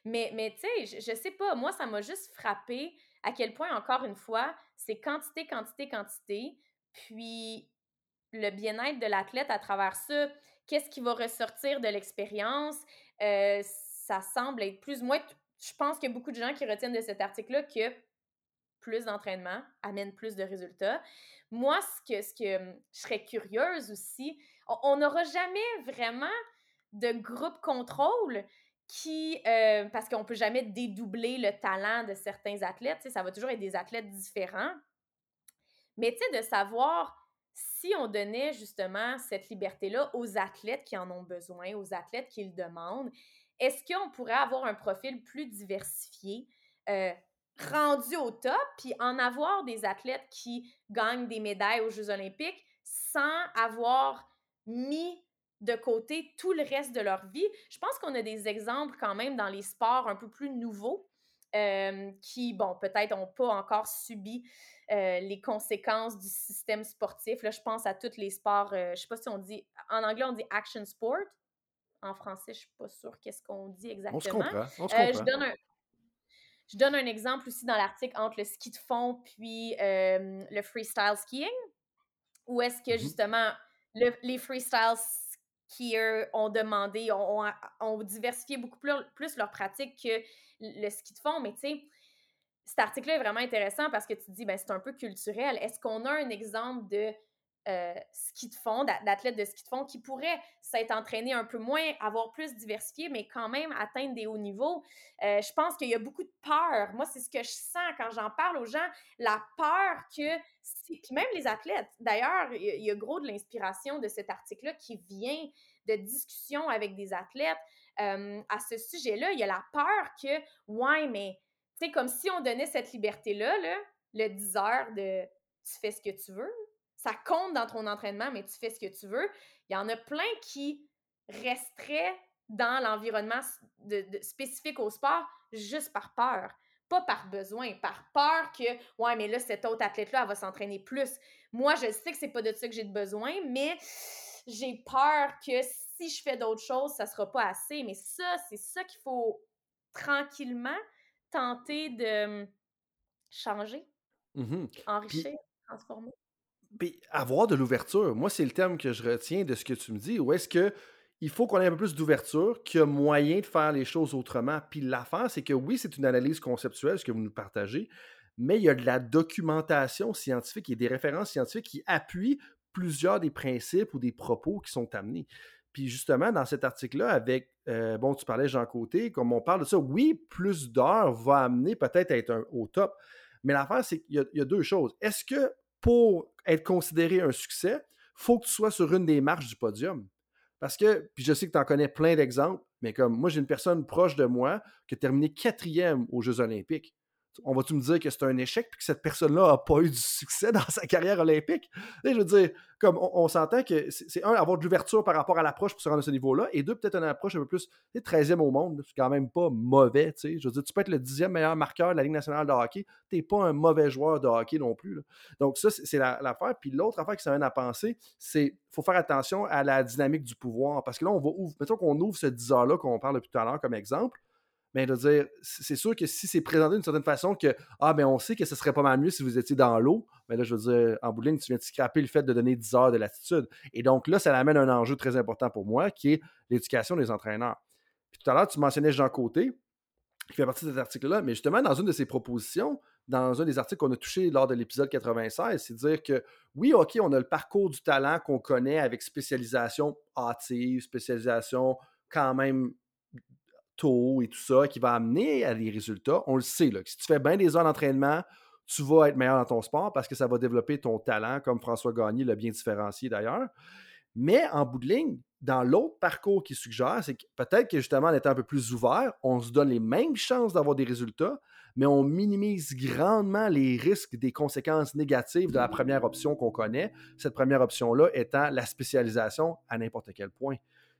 Mais, mais tu sais, je, je, sais pas, moi, ça m'a juste frappé à quel point, encore une fois, c'est quantité, quantité, quantité. Puis le bien-être de l'athlète à travers ça, qu'est-ce qui va ressortir de l'expérience? Euh, ça semble être plus ou moins. Je pense qu'il y a beaucoup de gens qui retiennent de cet article-là que plus d'entraînement amène plus de résultats. Moi, ce que, ce que je serais curieuse aussi, on n'aura jamais vraiment de groupe contrôle qui, euh, parce qu'on ne peut jamais dédoubler le talent de certains athlètes, ça va toujours être des athlètes différents. Mais tu sais, de savoir si on donnait justement cette liberté-là aux athlètes qui en ont besoin, aux athlètes qui le demandent, est-ce qu'on pourrait avoir un profil plus diversifié, euh, rendu au top, puis en avoir des athlètes qui gagnent des médailles aux Jeux olympiques sans avoir mis de côté tout le reste de leur vie? Je pense qu'on a des exemples quand même dans les sports un peu plus nouveaux euh, qui, bon, peut-être n'ont pas encore subi euh, les conséquences du système sportif. Là, je pense à tous les sports, euh, je ne sais pas si on dit, en anglais on dit action sport. En français, je ne suis pas sûre qu'est-ce qu'on dit exactement. On se comprend. On se comprend. je, donne un, je donne un exemple aussi dans l'article entre le ski de fond puis le freestyle skiing. Où est-ce que mm-hmm. justement les freestyle qui ont demandé, ont, ont, diversifié beaucoup plus, plus leur pratique que le ski de fond. Mais tu sais, cet article-là est vraiment intéressant parce que tu te dis, ben, c'est un peu culturel. Est-ce qu'on a un exemple de euh, ski de fond, d'athlètes de ski de fond qui pourraient s'être entraînés un peu moins, avoir plus diversifié, mais quand même atteindre des hauts niveaux. Euh, je pense qu'il y a beaucoup de peur. Moi, c'est ce que je sens quand j'en parle aux gens, la peur que, même les athlètes, d'ailleurs, il y a gros de l'inspiration de cet article-là qui vient de discussions avec des athlètes euh, à ce sujet-là. Il y a la peur que, ouais, mais, tu sais, comme si on donnait cette liberté-là, là, le 10 heures de tu fais ce que tu veux, ça compte dans ton entraînement, mais tu fais ce que tu veux. Il y en a plein qui resteraient dans l'environnement spécifique au sport juste par peur. Pas par besoin, par peur que, ouais, mais là, cet autre athlète-là, elle va s'entraîner plus. Moi, je sais que c'est pas de ça que j'ai besoin, mais j'ai peur que si je fais d'autres choses, ça sera pas assez. Mais ça, c'est ça qu'il faut tranquillement tenter de changer, mmh enrichir, transformer. Puis avoir de l'ouverture, moi, c'est le terme que je retiens de ce que tu me dis. Ou est-ce que il faut qu'on ait un peu plus d'ouverture, qu'il y a moyen de faire les choses autrement? Puis l'affaire, c'est que oui, c'est une analyse conceptuelle, ce que vous nous partagez, mais il y a de la documentation scientifique et des références scientifiques qui appuient plusieurs des principes ou des propos qui sont amenés. Puis justement, dans cet article-là, avec, euh, bon, tu parlais Jean Côté, comme on parle de ça, oui, plus d'heures va amener peut-être à être au top. Mais l'affaire, c'est qu'il y, a deux choses. Est-ce que pour être considéré un succès, faut que tu sois sur une des marches du podium. Parce que, puis je sais que tu en connais plein d'exemples, mais comme moi, j'ai une personne proche de moi qui a terminé quatrième aux Jeux Olympiques on va-tu me dire que c'est un échec puis que cette personne-là n'a pas eu du succès dans sa carrière olympique? je veux dire, comme on, s'entend que c'est un, avoir de l'ouverture par rapport à l'approche pour se rendre à ce niveau-là, et deux, peut-être une approche un peu plus 13e au monde, c'est quand même pas mauvais. sais. Je veux dire, tu peux être le dixième meilleur marqueur de la Ligue nationale de hockey, tu n'es pas un mauvais joueur de hockey non plus. Donc, ça, c'est l'affaire. puis l'autre affaire qui s'amène à penser, c'est faut faire attention à la dynamique du pouvoir. Parce que là, on va ouvrir, mettons qu'on ouvre ce 10 heures-là qu'on parle depuis tout à l'heure comme exemple de dire, c'est sûr que si c'est présenté d'une certaine façon que, ah, ben on sait que ce serait pas mal mieux si vous étiez dans l'eau, mais là, je veux dire, en bout tu viens de scraper le fait de donner 10 heures de latitude. Et donc là, ça amène un enjeu très important pour moi qui est l'éducation des entraîneurs. Puis tout à l'heure, tu mentionnais Jean Côté. qui fait partie de cet article-là. Mais justement, dans une de ses propositions, dans un des articles qu'on a touché lors de l'épisode 96, c'est de dire que oui, OK, on a le parcours du talent qu'on connaît avec spécialisation hâtive, spécialisation quand même tôt et tout ça, qui va amener à des résultats. On le sait, là, que si tu fais bien des heures d'entraînement, tu vas être meilleur dans ton sport parce que ça va développer ton talent, comme François Gagné l'a bien différencié d'ailleurs. Mais en bout de ligne, dans l'autre parcours qu'il suggère, c'est que peut-être que justement, en étant un peu plus ouvert, on se donne les mêmes chances d'avoir des résultats, mais on minimise grandement les risques des conséquences négatives de la première option qu'on connaît, cette première option-là étant la spécialisation à n'importe quel point.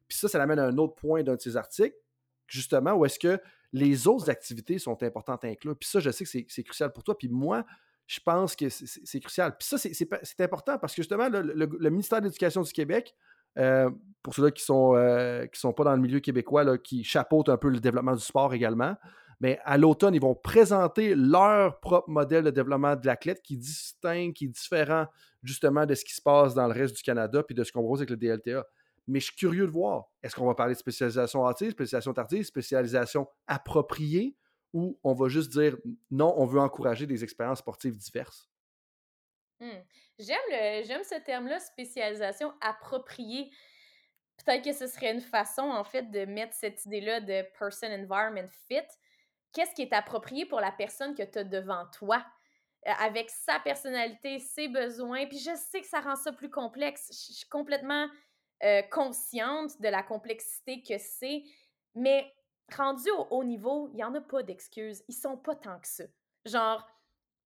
Puis ça, ça l'amène à un autre point d'un de ces articles, justement, où est-ce que les autres activités sont importantes à inclure. Puis ça, je sais que c'est crucial pour toi. Puis moi, je pense que c'est crucial. Puis ça, c'est important parce que justement, le, ministère de l'Éducation du Québec, euh, pour ceux-là qui ne sont, euh, sont pas dans le milieu québécois, qui chapeautent un peu le développement du sport également, mais à l'automne, ils vont présenter leur propre modèle de développement de l'athlète qui distingue, qui est différent justement de ce qui se passe dans le reste du Canada puis de ce qu'on propose avec le DLTA. Mais je suis curieux de voir, est-ce qu'on va parler de spécialisation hâtive, spécialisation tardive, spécialisation appropriée, ou on va juste dire non, on veut encourager des expériences sportives diverses? Mmh. J'aime ce terme-là, spécialisation appropriée. Peut-être que ce serait une façon, en fait, de mettre cette idée-là de person environment fit. Qu'est-ce qui est approprié pour la personne que tu as devant toi? Euh, avec sa personnalité, ses besoins? Puis je sais que ça rend ça plus complexe. Je suis complètement euh, consciente de la complexité que c'est, mais rendu au haut niveau, il n'y en a pas d'excuses. Ils sont pas tant que ça. Genre,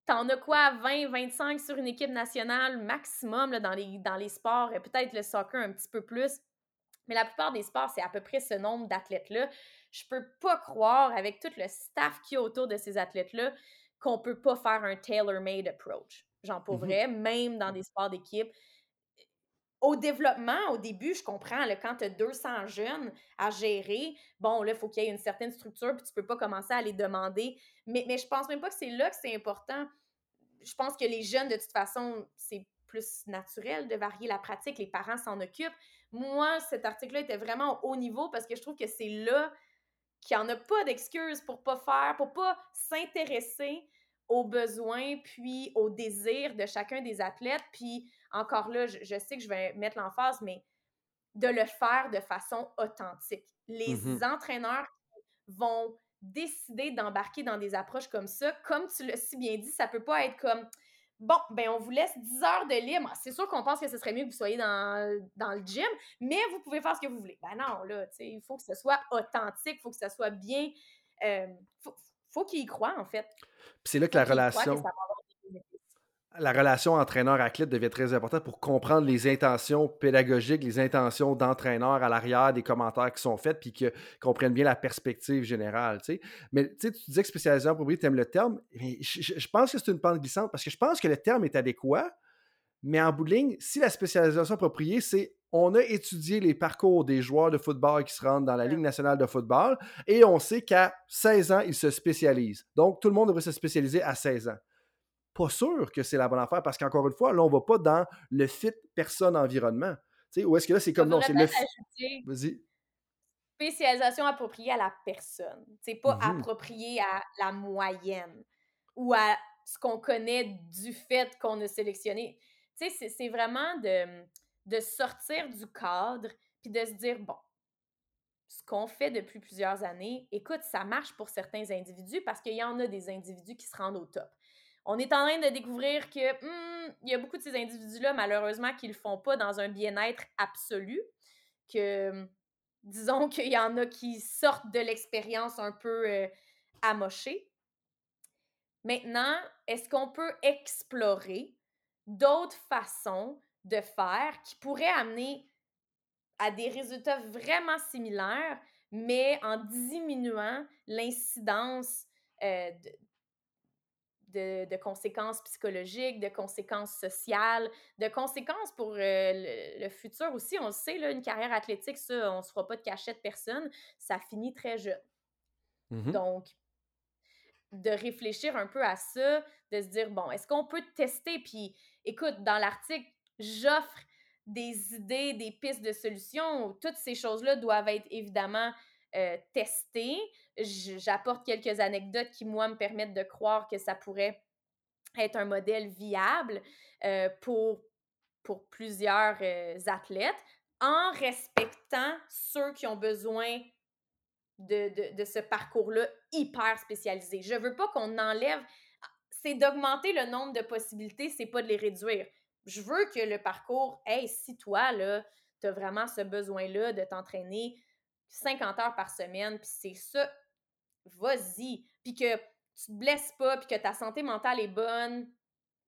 t'en as quoi, 20, 25 sur une équipe nationale maximum là, dans, les, dans les sports, et peut-être le soccer un petit peu plus. Mais la plupart des sports, c'est à peu près ce nombre d'athlètes-là. Je peux pas croire, avec tout le staff qu'il y a autour de ces athlètes-là, qu'on peut pas faire un tailor-made approach. Genre, pour mmh vrai, même dans des sports d'équipe, au développement, au début, je comprends, quand tu as 200 jeunes à gérer, bon, là, il faut qu'il y ait une certaine structure, puis tu peux pas commencer à les demander. Mais, mais je pense même pas que c'est là que c'est important. Je pense que les jeunes, de toute façon, c'est plus naturel de varier la pratique, les parents s'en occupent. Moi, cet article-là était vraiment au haut niveau parce que je trouve que c'est là qu'il n'y en a pas d'excuses pour pas faire, pour pas s'intéresser aux besoins puis aux désirs de chacun des athlètes. Puis encore là, je, sais que je vais mettre l'emphase, mais de le faire de façon authentique. Les mmh entraîneurs vont décider d'embarquer dans des approches comme ça. Comme tu l'as si bien dit, ça peut pas être comme bon, ben on vous laisse 10 heures de libre. C'est sûr qu'on pense que ce serait mieux que vous soyez dans, dans le gym, mais vous pouvez faire ce que vous voulez. Ben non, là, tu sais, il faut que ce soit authentique, il faut que ce soit bien. Euh, faut, faut qu'ils y croient, en fait. c'est là que la relation la relation entraîneur-athlète devient très importante pour comprendre les intentions pédagogiques, les intentions d'entraîneur à l'arrière des commentaires qui sont faits, puis qu'ils comprennent bien la perspective générale. Mais tu disais que spécialisation appropriée, tu aimes le terme. je, pense que c'est une pente glissante parce que je pense que le terme est adéquat, mais en bout de ligne, si la spécialisation appropriée, c'est on a étudié les parcours des joueurs de football qui se rendent dans la Ligue nationale de football et on sait qu'à 16 ans, ils se spécialisent. Donc, tout le monde devrait se spécialiser à 16 ans pas sûr que c'est la bonne affaire parce qu'encore une fois, là, on va pas dans le fit personne-environnement. Tu sais, ou est-ce que là, c'est comme non, c'est le Vas-y. Spécialisation appropriée à la personne. C'est pas mmh appropriée à la moyenne ou à ce qu'on connaît du fait qu'on a sélectionné. Tu sais, c'est vraiment de, de sortir du cadre puis de se dire, bon, ce qu'on fait depuis plusieurs années, écoute, ça marche pour certains individus parce qu'il y en a des individus qui se rendent au top on est en train de découvrir que hmm, il y a beaucoup de ces individus-là, malheureusement, qui ne le font pas dans un bien-être absolu. Que disons qu'il y en a qui sortent de l'expérience un peu euh, amochée. Maintenant, est-ce qu'on peut explorer d'autres façons de faire qui pourraient amener à des résultats vraiment similaires, mais en diminuant l'incidence euh, de, de, conséquences psychologiques, de conséquences sociales, de conséquences pour euh, le, futur aussi. On le sait, là, une carrière athlétique, ça, on ne se fera pas de cachette personne, ça finit très jeune. Mmh Donc, de réfléchir un peu à ça, de se dire, bon, est-ce qu'on peut tester? Puis, écoute, dans l'article, j'offre des idées, des pistes de solutions. Toutes ces choses-là doivent être évidemment tester. J'apporte quelques anecdotes qui, moi, me permettent de croire que ça pourrait être un modèle viable pour, pour plusieurs athlètes en respectant ceux qui ont besoin de, de, ce parcours-là hyper spécialisé. Je veux pas qu'on enlève. C'est d'augmenter le nombre de possibilités, c'est pas de les réduire. Je veux que le parcours, hey, si toi, là, tu as vraiment ce besoin-là de t'entraîner 50 heures par semaine, puis c'est ça, vas-y. Puis que tu te blesses pas, puis que ta santé mentale est bonne,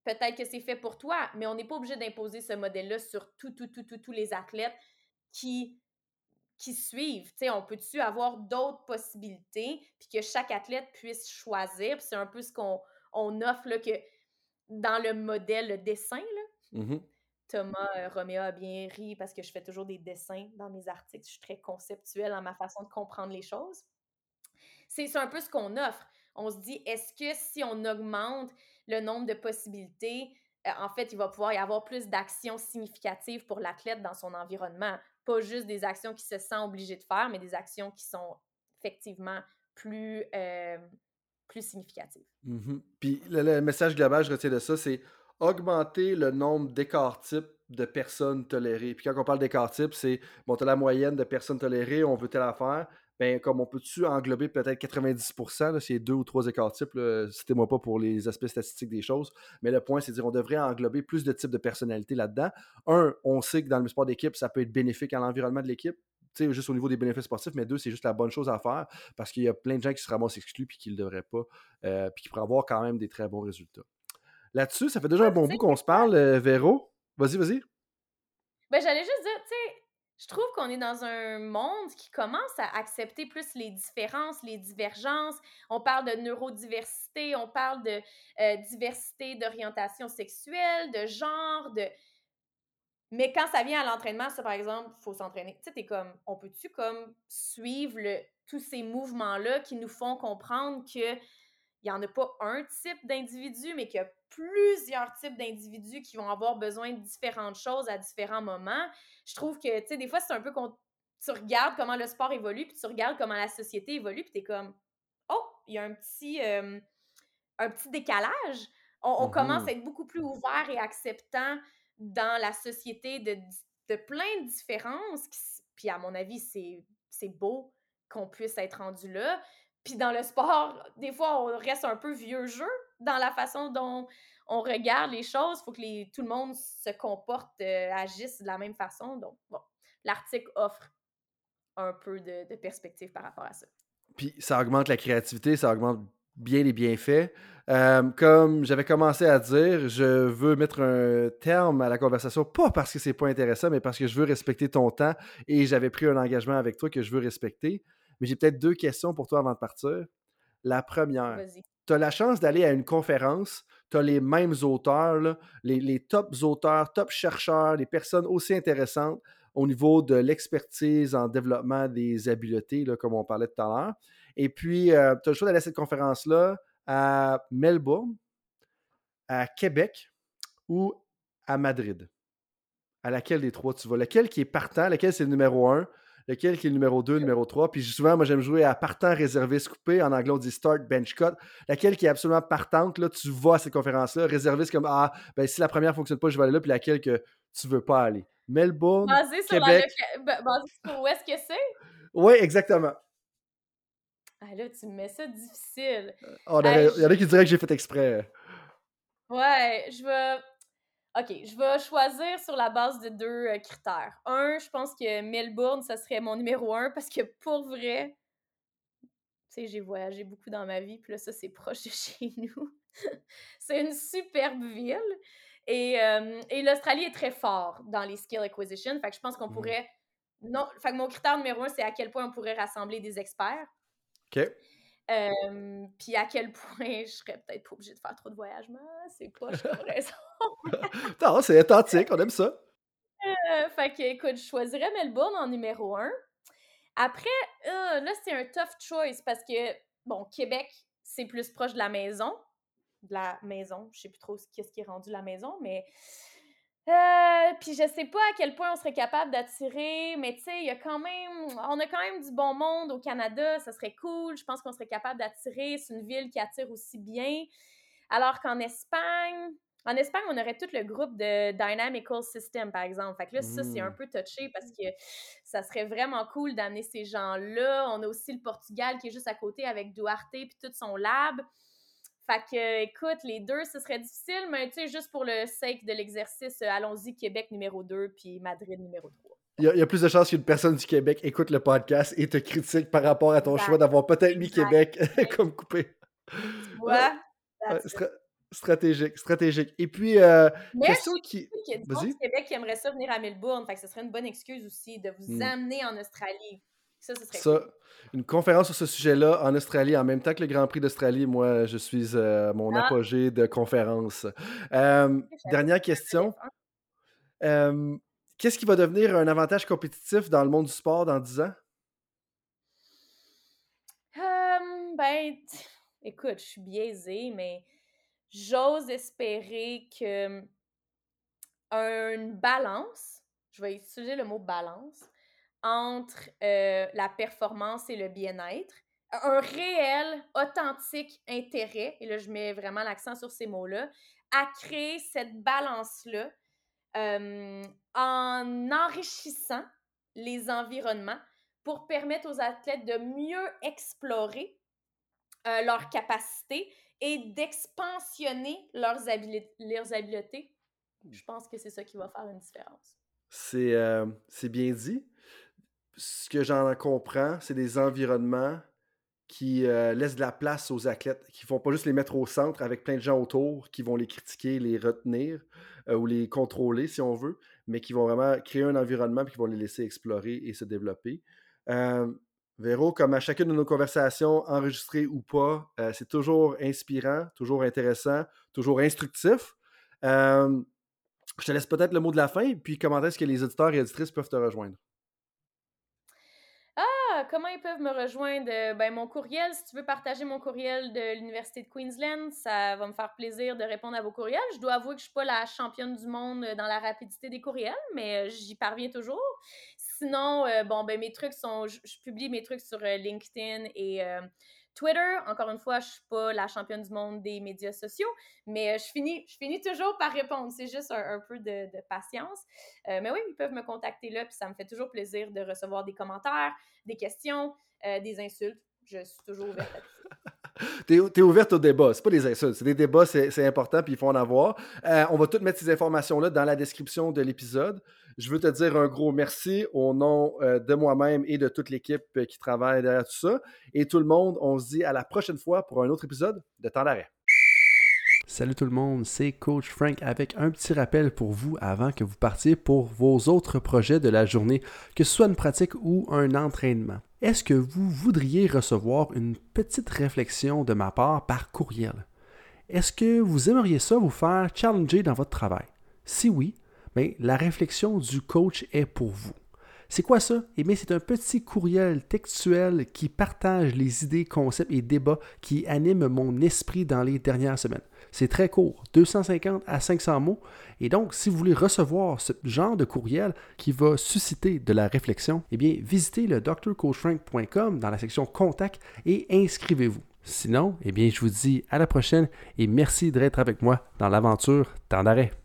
peut-être que c'est fait pour toi, mais on n'est pas obligé d'imposer ce modèle-là sur tout, tout, tout, tous les athlètes qui, qui suivent. sais, on peut-tu avoir d'autres possibilités, puis que chaque athlète puisse choisir? c'est un peu ce qu'on on offre que dans le modèle le dessin. Là. Mmh Thomas euh, Roméo a bien ri parce que je fais toujours des dessins dans mes articles. Je suis très conceptuelle dans ma façon de comprendre les choses. C'est un peu ce qu'on offre. On se dit, est-ce que si on augmente le nombre de possibilités, euh, en fait, il va pouvoir y avoir plus d'actions significatives pour l'athlète dans son environnement? Pas juste des actions qu'il se sent obligé de faire, mais des actions qui sont effectivement plus, euh, plus significatives. Mmh Puis le, message global, je retiens de ça, c'est augmenter le nombre d'écarts types de personnes tolérées. Puis quand on parle d'écart types, c'est, bon, tu as la moyenne de personnes tolérées, on veut telle affaire, ben, comme on peut-tu englober peut-être 90%, là, c'est deux ou trois écarts types, citez-moi pas pour les aspects statistiques des choses, mais le point, c'est de dire on devrait englober plus de types de personnalités là-dedans. Un, on sait que dans le sport d'équipe, ça peut être bénéfique à l'environnement de l'équipe, juste au niveau des bénéfices sportifs, mais deux, c'est juste la bonne chose à faire parce qu'il y a plein de gens qui se ramassent exclus puis qui ne le devraient pas, euh, puis qui pourraient avoir quand même des très bons résultats. Là-dessus, ça fait déjà un bon bout qu'on se parle, euh, Véro. Vas-y, vas-y. Ben, j'allais juste dire, tu sais, je trouve qu'on est dans un monde qui commence à accepter plus les différences, les divergences. On parle de neurodiversité, on parle de euh, diversité d'orientation sexuelle, de genre, de... Mais quand ça vient à l'entraînement, ça, par exemple, il faut s'entraîner. Tu sais, t'es comme, on peut-tu comme suivre le, tous ces mouvements-là qui nous font comprendre que il n'y en a pas un type d'individu, mais qu'il y a plusieurs types d'individus qui vont avoir besoin de différentes choses à différents moments. Je trouve que, tu sais, des fois, c'est un peu qu'on tu regardes comment le sport évolue, puis tu regardes comment la société évolue, puis tu es comme, oh, il y a un petit, euh, un petit décalage. On, mm-hmm. commence à être beaucoup plus ouvert et acceptant dans la société de, de plein de différences. Puis, à mon avis, c'est beau qu'on puisse être rendu là. Puis dans le sport, des fois, on reste un peu vieux jeu dans la façon dont on regarde les choses. Il faut que les, tout le monde se comporte, euh, agisse de la même façon. Donc, bon, l'article offre un peu de, perspective par rapport à ça. Puis ça augmente la créativité, ça augmente bien les bienfaits. Euh, comme j'avais commencé à dire, je veux mettre un terme à la conversation, pas parce que c'est pas intéressant, mais parce que je veux respecter ton temps et j'avais pris un engagement avec toi que je veux respecter. Mais j'ai peut-être deux questions pour toi avant de partir. La première, tu as la chance d'aller à une conférence, tu as les mêmes auteurs, les, les tops auteurs, top chercheurs, les personnes aussi intéressantes au niveau de l'expertise en développement des habiletés, là, comme on parlait tout à l'heure. Et puis, euh, tu as le choix d'aller à cette conférence-là à Melbourne, à Québec ou à Madrid. À laquelle des trois tu vas? Lequel qui est partant? Lequel c'est le numéro un? Lequel qui est le numéro 2, numéro 3. Puis souvent, moi, j'aime jouer à partant, réservé, coupé. En anglais, on dit start, bench, cut. Laquelle qui est absolument partante, là, tu vas à cette conférence-là. Réservé, c'est comme, ah, ben, si la première ne fonctionne pas, je vais aller là. Puis laquelle que tu veux pas aller? Melbourne, basé sur Québec. basé sur où est-ce que c'est? Oui, exactement. Ah là, tu me mets ça difficile. Oh, il y en a qui diraient que j'ai fait exprès. Ouais, je vais. OK, je vais choisir sur la base de deux euh, critères. Un, je pense que Melbourne, ça serait mon numéro un parce que pour vrai, tu sais, j'ai voyagé beaucoup dans ma vie, puis là, ça, c'est proche de chez nous. c'est une superbe ville. Et, euh, et l'Australie est très fort dans les skill acquisition. Fait que je pense qu'on mmh. pourrait. Non, fait que mon critère numéro un, c'est à quel point on pourrait rassembler des experts. OK. Puis à quel point je serais peut-être pas obligée de faire trop de voyagements. C'est pas comme raison. non, c'est authentique, on aime ça. Euh, fait que, écoute, je choisirais Melbourne en numéro un. Après, euh, là, c'est un tough choice parce que, bon, Québec, c'est plus proche de la maison. De la maison. Je sais plus trop qu'est-ce qui est rendu la maison, mais Euh, puis je sais pas à quel point on serait capable d'attirer, mais tu sais, il y a quand même, on a quand même du bon monde au Canada, ça serait cool. Je pense qu'on serait capable d'attirer. C'est une ville qui attire aussi bien. Alors qu'en Espagne, en Espagne, on aurait tout le groupe de Dynamical System, par exemple. Fait que là, ça, c'est un Mmh. peu touché parce que ça serait vraiment cool d'amener ces gens-là. On a aussi le Portugal qui est juste à côté avec Duarte puis tout son lab. Fait que, écoute, les deux, ce serait difficile, mais tu sais, juste pour le sake de l'exercice, euh, allons-y, Québec numéro 2 puis Madrid numéro 3. Il y, a, il y a plus de chances qu'une personne du Québec écoute le podcast et te critique par rapport à ton Exact. choix d'avoir peut-être mis Exact. Québec Exact. comme coupé. Tu vois? Ouais, stra- stratégique, stratégique. Et puis, euh, Mais question je qui. qu'il y a du Québec qui aimerait ça venir à Melbourne, fait que ce serait une bonne excuse aussi de vous Hmm. amener en Australie. Ça, ce serait Ça, une conférence sur ce sujet-là en Australie, en même temps que le Grand Prix d'Australie, moi, je suis euh, mon Ah. apogée de conférence. Euh, dernière question. Euh, Qu'est-ce qui va devenir un avantage compétitif dans le monde du sport dans 10 ans? Ben, écoute, je suis biaisée, mais j'ose espérer que une balance, je vais utiliser le mot balance, entre euh, la performance et le bien-être, un réel, authentique intérêt, et là je mets vraiment l'accent sur ces mots-là, à créer cette balance-là euh, en enrichissant les environnements pour permettre aux athlètes de mieux explorer euh, leurs capacités et d'expansionner leurs, leurs habiletés. Je pense que c'est ça qui va faire une différence. C'est euh, c'est bien dit. Ce que j'en comprends, c'est des environnements qui euh, laissent de la place aux athlètes, qui font pas juste les mettre au centre avec plein de gens autour qui vont les critiquer, les retenir euh, ou les contrôler si on veut, mais qui vont vraiment créer un environnement et qui vont les laisser explorer et se développer. Euh, Véro, comme à chacune de nos conversations, enregistrées ou pas, euh, c'est toujours inspirant, toujours intéressant, toujours instructif. Je te laisse peut-être le mot de la fin, puis comment est-ce que les auditeurs et auditrices peuvent te rejoindre? Comment ils peuvent me rejoindre? Euh, Ben, mon courriel, si tu veux partager mon courriel de l'Université de Queensland, ça va me faire plaisir de répondre à vos courriels. Je dois avouer que je suis pas la championne du monde dans la rapidité des courriels, mais euh, j'y parviens toujours. Sinon, euh, bon, ben, mes trucs sont. Je, je publie mes trucs sur euh, LinkedIn et euh, Twitter. Encore une fois, je suis pas la championne du monde des médias sociaux, mais euh, je, finis, je finis toujours par répondre. C'est juste un, peu de, de patience. Euh, mais oui, ils peuvent me contacter là, puis ça me fait toujours plaisir de recevoir des commentaires, des questions, euh, des insultes. Je suis toujours ouverte à tout ça. T'es es ouverte au débat. C'est pas des insultes, c'est des débats, c'est important, puis il faut en avoir. Euh, on va toutes mettre ces informations-là dans la description de l'épisode. Je veux te dire un gros merci au nom euh, de moi-même et de toute l'équipe euh, qui travaille derrière tout ça. Et tout le monde, on se dit à la prochaine fois pour un autre épisode de Temps d'arrêt. Salut tout le monde, c'est Coach Frank avec un petit rappel pour vous avant que vous partiez pour vos autres projets de la journée, que ce soit une pratique ou un entraînement. Est-ce que vous voudriez recevoir une petite réflexion de ma part par courriel? Est-ce que vous aimeriez ça vous faire challenger dans votre travail? Si oui, bien, la réflexion du coach est pour vous. C'est quoi ça? Eh bien, c'est un petit courriel textuel qui partage les idées, concepts et débats qui animent mon esprit dans les dernières semaines. C'est très court, 250 à 500 mots. Et donc, si vous voulez recevoir ce genre de courriel qui va susciter de la réflexion, eh bien, visitez le drcoachfrank.com dans la section Contact et inscrivez-vous. Sinon, eh bien, je vous dis à la prochaine et merci d'être avec moi dans l'aventure Temps d'arrêt.